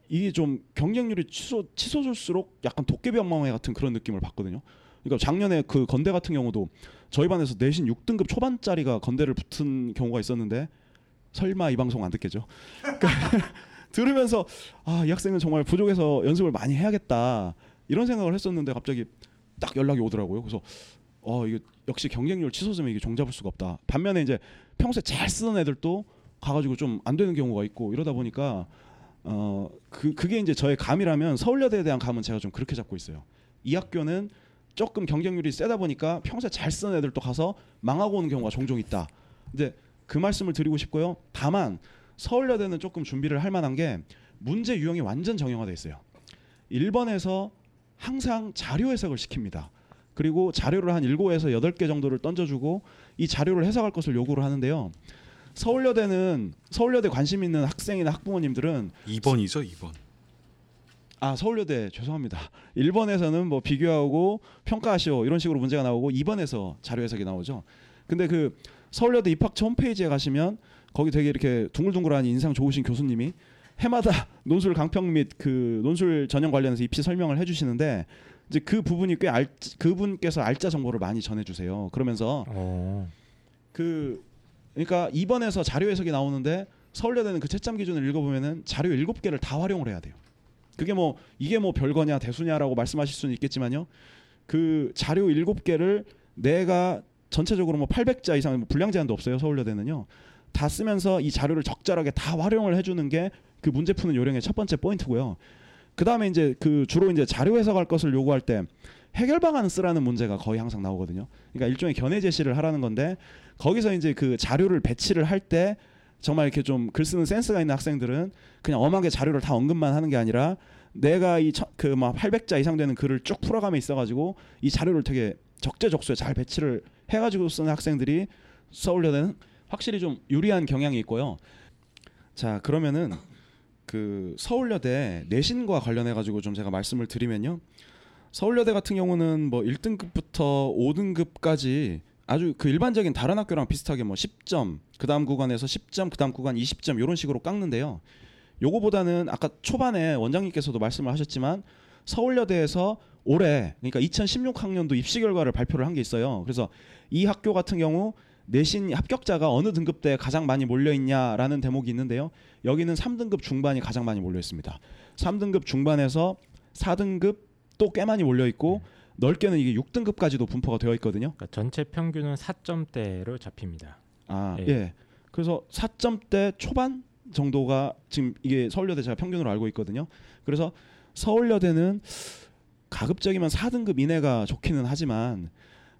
이게 좀 경쟁률이 치솟, 치솟을수록 약간 도깨비방망이 같은 그런 느낌을 받거든요. 그러니까 작년에 그 건대 같은 경우도 저희 반에서 내신 6등급 초반짜리가 건대를 붙은 경우가 있었는데 설마 이 방송 안 듣겠죠? 들으면서 아 이 학생은 정말 부족해서 연습을 많이 해야겠다 이런 생각을 했었는데 갑자기 딱 연락이 오더라고요. 그래서 어 이게 역시 경쟁률 치솟으면 이게 종잡을 수가 없다. 반면에 이제 평소에 잘 쓰던 애들도 가가지고 좀 안 되는 경우가 있고 이러다 보니까 어 그 그게 이제 저의 감이라면 서울여대에 대한 감은 제가 좀 그렇게 잡고 있어요. 이 학교는 조금 경쟁률이 세다 보니까 평소에 잘 쓰는 애들도 가서 망하고 오는 경우가 종종 있다. 이제 그 말씀을 드리고 싶고요. 다만 서울여대는 조금 준비를 할 만한 게 문제 유형이 완전 정형화돼 있어요. 1번에서 항상 자료 해석을 시킵니다. 그리고 자료를 한 7에서 8개 정도를 던져주고 이 자료를 해석할 것을 요구를 하는데요. 서울여대는 서울여대 관심 있는 학생이나 학부모님들은 2번이죠, 2번. 아 서울여대 죄송합니다. 1번에서는 뭐 비교하고 평가하시오 이런 식으로 문제가 나오고 2번에서 자료 해석이 나오죠. 근데 그 서울여대 입학처 홈페이지에 가시면 거기 되게 이렇게 둥글둥글한 인상 좋으신 교수님이 해마다 논술 강평 및 그 논술 전형 관련해서 입시 설명을 해주시는데 이제 그 부분이 꽤 알, 그분께서 알짜 정보를 많이 전해주세요. 그러면서 어. 그 그러니까 2번에서 자료 해석이 나오는데 서울여대는 그 채점 기준을 읽어보면은 자료 7개를 다 활용을 해야 돼요. 그게 뭐 이게 뭐 별거냐 대수냐라고 말씀하실 수는 있겠지만요. 그 자료 7개를 내가 전체적으로 뭐 800자 이상 뭐 분량 제한도 없어요. 서울여대는요. 다 쓰면서 이 자료를 적절하게 다 활용을 해주는 게 그 문제 푸는 요령의 첫 번째 포인트고요. 그 다음에 이제 그 주로 이제 자료 해석할 것을 요구할 때 해결 방안을 쓰라는 문제가 거의 항상 나오거든요. 그러니까 일종의 견해 제시를 하라는 건데 거기서 이제 그 자료를 배치를 할 때 정말 이렇게 좀 글 쓰는 센스가 있는 학생들은 그냥 엄하게 자료를 다 언급만 하는 게 아니라 내가 이 그막 800자 이상 되는 글을 쭉 풀어가며 있어가지고 이 자료를 되게 적재적소에 잘 배치를 해가지고 쓰는 학생들이 서울여대는 확실히 좀 유리한 경향이 있고요. 자 그러면은 그 서울여대 내신과 관련해 가지고 좀 제가 말씀을 드리면요. 서울여대 같은 경우는 뭐 1등급부터 5등급까지 아주 그 일반적인 다른 학교랑 비슷하게 뭐 10점, 그다음 구간에서 10점, 그다음 구간 20점 이런 식으로 깎는데요. 요거보다는 아까 초반에 원장님께서도 말씀을 하셨지만 서울여대에서 올해 그러니까 2016학년도 입시 결과를 발표를 한 게 있어요. 그래서 이 학교 같은 경우 내신 합격자가 어느 등급대에 가장 많이 몰려 있냐라는 대목이 있는데요. 여기는 3등급 중반이 가장 많이 몰려 있습니다. 3등급 중반에서 4등급 또 꽤 많이 몰려 있고 넓게는 이게 6등급까지도 분포가 되어 있거든요. 그러니까 전체 평균은 4점대로 잡힙니다. 아, 예. 예. 그래서 4점대 초반 정도가 지금 이게 서울여대 제가 평균으로 알고 있거든요. 그래서 서울여대는 가급적이면 4등급 이내가 좋기는 하지만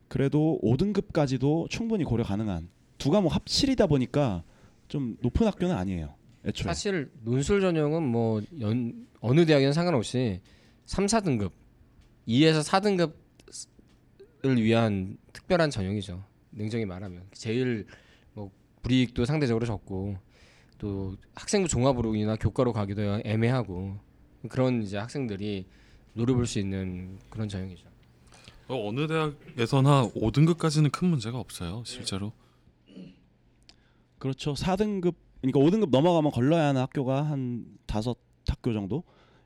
그래도 5등급까지도 충분히 고려 가능한 두 과목 합칠이다 보니까 좀 높은 학교는 아니에요. 애초에. 사실 논술 전형은 뭐 연, 어느 대학이나 상관없이 3, 4등급, 2에서 4등급을 위한 특별한 전형이죠. 냉정히 말하면 제일 뭐 불이익도 상대적으로 적고 또 학생부 종합으로나 교과로 가기도 애매하고 그런 이제 학생들이 노려볼 수 있는 그런 전형이죠. 어, 어느 대학에서나 5등급까지는 큰 문제가 없어요, 실제로. 그렇죠. 4등급 그러니까 5등급 넘어가면 걸러야 하는 학교가 한 다섯 학교 정도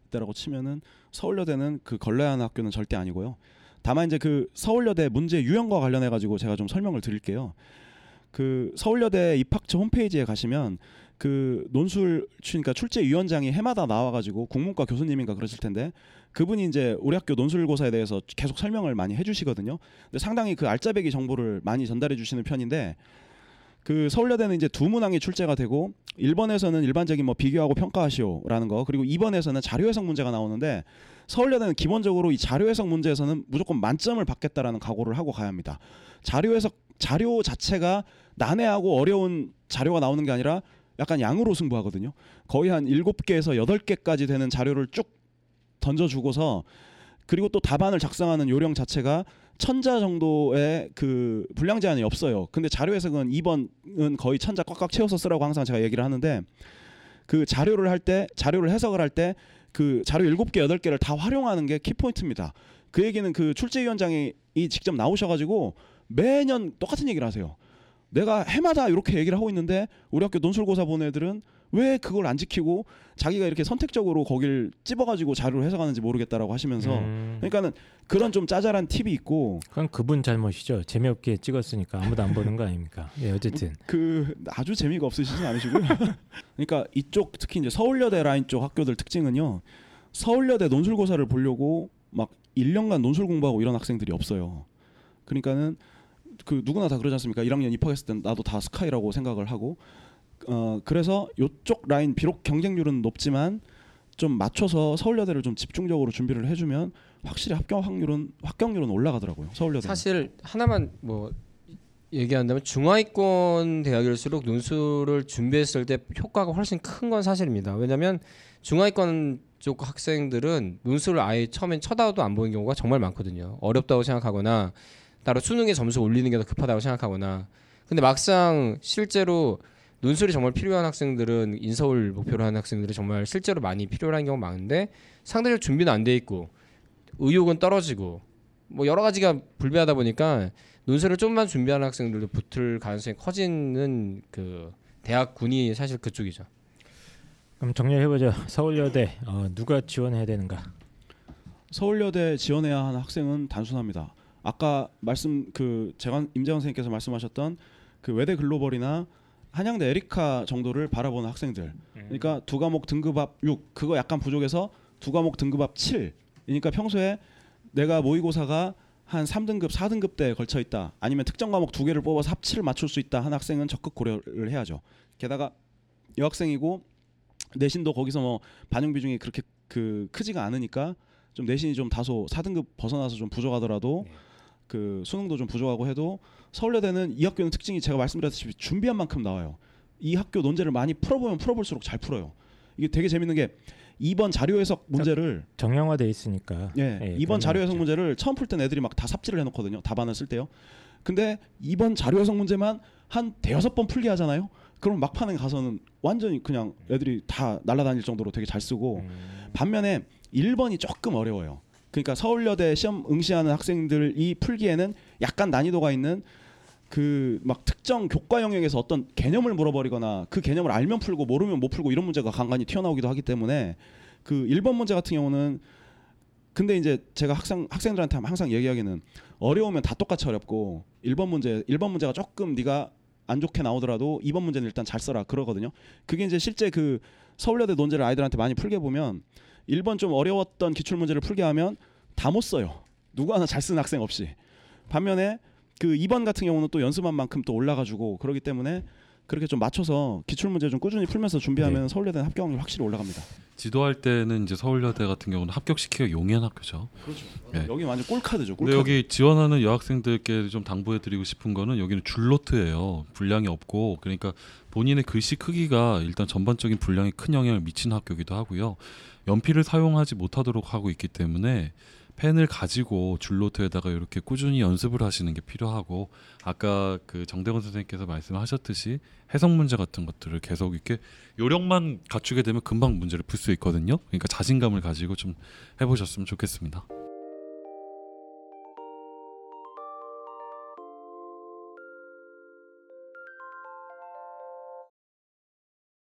있다라고 치면은 서울여대는 그 걸러야 하는 학교는 절대 아니고요. 다만 이제 그 서울여대 문제 유형과 관련해 가지고 제가 좀 설명을 드릴게요. 그 서울여대 입학처 홈페이지에 가시면 그 논술 그러니까 출제 위원장이 해마다 나와 가지고 국문과 교수님인가 그러실 텐데 그분이 이제 우리 학교 논술고사에 대해서 계속 설명을 많이 해 주시거든요. 근데 상당히 그 알짜배기 정보를 많이 전달해 주시는 편인데 그 서울여대는 이제 두 문항이 출제가 되고 1번에서는 일반적인 뭐 비교하고 평가하시오라는 거 그리고 2번에서는 자료 해석 문제가 나오는데 서울여대는 기본적으로 이 자료 해석 문제에서는 무조건 만점을 받겠다라는 각오를 하고 가야 합니다. 자료 해석 자료 자체가 난해하고 어려운 자료가 나오는 게 아니라 약간 양으로 승부하거든요. 거의 한 7개에서 8개까지 되는 자료를 쭉 던져주고서 그리고 또 답안을 작성하는 요령 자체가 천자 정도의 그 분량 제한이 없어요. 근데 자료 해석은 2번은 거의 천자 꽉꽉 채워서 쓰라고 항상 제가 얘기를 하는데 그 자료를 할 때 자료를 해석을 할 때 그 자료 7개, 8개를 다 활용하는 게 키포인트입니다. 그 얘기는 그 출제위원장이 이 직접 나오셔 가지고 매년 똑같은 얘기를 하세요. 내가 해마다 이렇게 얘기를 하고 있는데 우리 학교 논술고사 본 애들은 왜 그걸 안 지키고 자기가 이렇게 선택적으로 거길 찝어가지고 자료를 해석하는지 모르겠다라고 하시면서 음, 그러니까는 그런 좀 짜잘한 팁이 있고 그건 그분 잘못이죠. 재미없게 찍었으니까 아무도 안 보는 거 아닙니까? 예, 어쨌든 그 아주 재미가 없으시진 않으시고요. 그러니까 이쪽 특히 이제 서울여대 라인 쪽 학교들 특징은요. 서울여대 논술고사를 보려고 막 1년간 논술 공부하고 이런 학생들이 없어요. 그러니까는 그 누구나 다 그러지 않습니까? 1학년 입학했을 땐 나도 다 스카이라고 생각을 하고 어 그래서 요쪽 라인 비록 경쟁률은 높지만 좀 맞춰서 서울여대를 좀 집중적으로 준비를 해주면 확실히 합격 확률은 합격률은 올라가더라고요. 서울여대. 사실 하나만 뭐 얘기한다면 중하위권 대학일수록 논술을 준비했을 때 효과가 훨씬 큰 건 사실입니다. 왜냐하면 중하위권 쪽 학생들은 논술을 아예 처음엔 쳐다도 안 보는 경우가 정말 많거든요. 어렵다고 생각하거나 따로 수능에 점수 올리는 게 더 급하다고 생각하거나 근데 막상 실제로 논술이 정말 필요한 학생들은 인서울 목표로 하는 학생들이 정말 실제로 많이 필요한 경우가 많은데 상대적 준비는 안 돼 있고 의욕은 떨어지고 뭐 여러 가지가 불비하다 보니까 논술을 좀만 준비하는 학생들도 붙을 가능성이 커지는 그 대학군이 사실 그쪽이죠. 그럼 정리해보죠. 서울여대 어, 누가 지원해야 되는가? 서울여대 지원해야 하는 학생은 단순합니다. 아까 말씀 그 재관 임재원 선생님께서 말씀하셨던 그 외대 글로벌이나 한양대 에리카 정도를 바라보는 학생들. 그러니까 두 과목 등급합 6 그거 약간 부족해서 두 과목 등급합 7. 그러니까 평소에 내가 모의고사가 한 3등급, 4등급 대에 걸쳐 있다. 아니면 특정 과목 두 개를 뽑아서 합치를 맞출 수 있다 하는 학생은 적극 고려를 해야죠. 게다가 여학생이고 내신도 거기서 뭐 반영 비중이 그렇게 그 크지가 않으니까 좀 내신이 좀 다소 4등급 벗어나서 좀 부족하더라도 그 수능도 좀 부족하고 해도 서울여대는 이 학교는 특징이 제가 말씀드렸다시피 준비한 만큼 나와요. 이 학교 논제를 많이 풀어보면 풀어볼수록 잘 풀어요. 이게 되게 재밌는 게 2번 자료 해석 문제를 정형화돼 있으니까. 예, 예, 2번 그런 자료 거 해석. 문제를 처음 풀 땐 애들이 막 다 삽질을 해 놓거든요. 답안을 쓸 때요. 근데 2번 자료 해석 문제만 한 대여섯 번 풀게 하잖아요. 그럼 막판에 가서는 완전히 그냥 애들이 다 날아다닐 정도로 되게 잘 쓰고 음, 반면에 1번이 조금 어려워요. 그러니까 서울여대 시험 응시하는 학생들이 풀기에는 약간 난이도가 있는 그 막 특정 교과 영역에서 어떤 개념을 물어버리거나 그 개념을 알면 풀고 모르면 못 풀고 이런 문제가 간간히 튀어나오기도 하기 때문에 그 1번 문제 같은 경우는 근데 이제 제가 학생 학생들한테 항상 얘기하기는 어려우면 다 똑같이 어렵고 1번 문제 1번 문제가 조금 네가 안 좋게 나오더라도 2번 문제는 일단 잘 써라 그러거든요. 그게 이제 실제 그 서울여대 논제를 아이들한테 많이 풀게 보면 1번 좀 어려웠던 기출 문제를 풀게 하면 다 못 써요. 누구 하나 잘 쓰는 학생 없이. 반면에 그 2번 같은 경우는 또 연습한 만큼 또 올라가지고 그러기 때문에 그렇게 좀 맞춰서 기출 문제 좀 꾸준히 풀면서 준비하면 서울여대는 합격률 확실히 올라갑니다. 지도할 때는 이제 서울여대 같은 경우는 합격시키기가 용이한 학교죠. 그렇죠. 네. 여기 완전 꼴카드죠. 근데 꼴카드. 여기 지원하는 여학생들께 좀 당부해드리고 싶은 거는 여기는 줄노트예요. 분량이 없고 그러니까 본인의 글씨 크기가 일단 전반적인 분량에 큰 영향을 미치는 학교이기도 하고요. 연필을 사용하지 못하도록 하고 있기 때문에 펜을 가지고 줄노트에다가 이렇게 꾸준히 연습을 하시는 게 필요하고 아까 그 정대건 선생님께서 말씀하셨듯이 해석 문제 같은 것들을 계속 이렇게 요령만 갖추게 되면 금방 문제를 풀 수 있거든요. 그러니까 자신감을 가지고 좀 해보셨으면 좋겠습니다.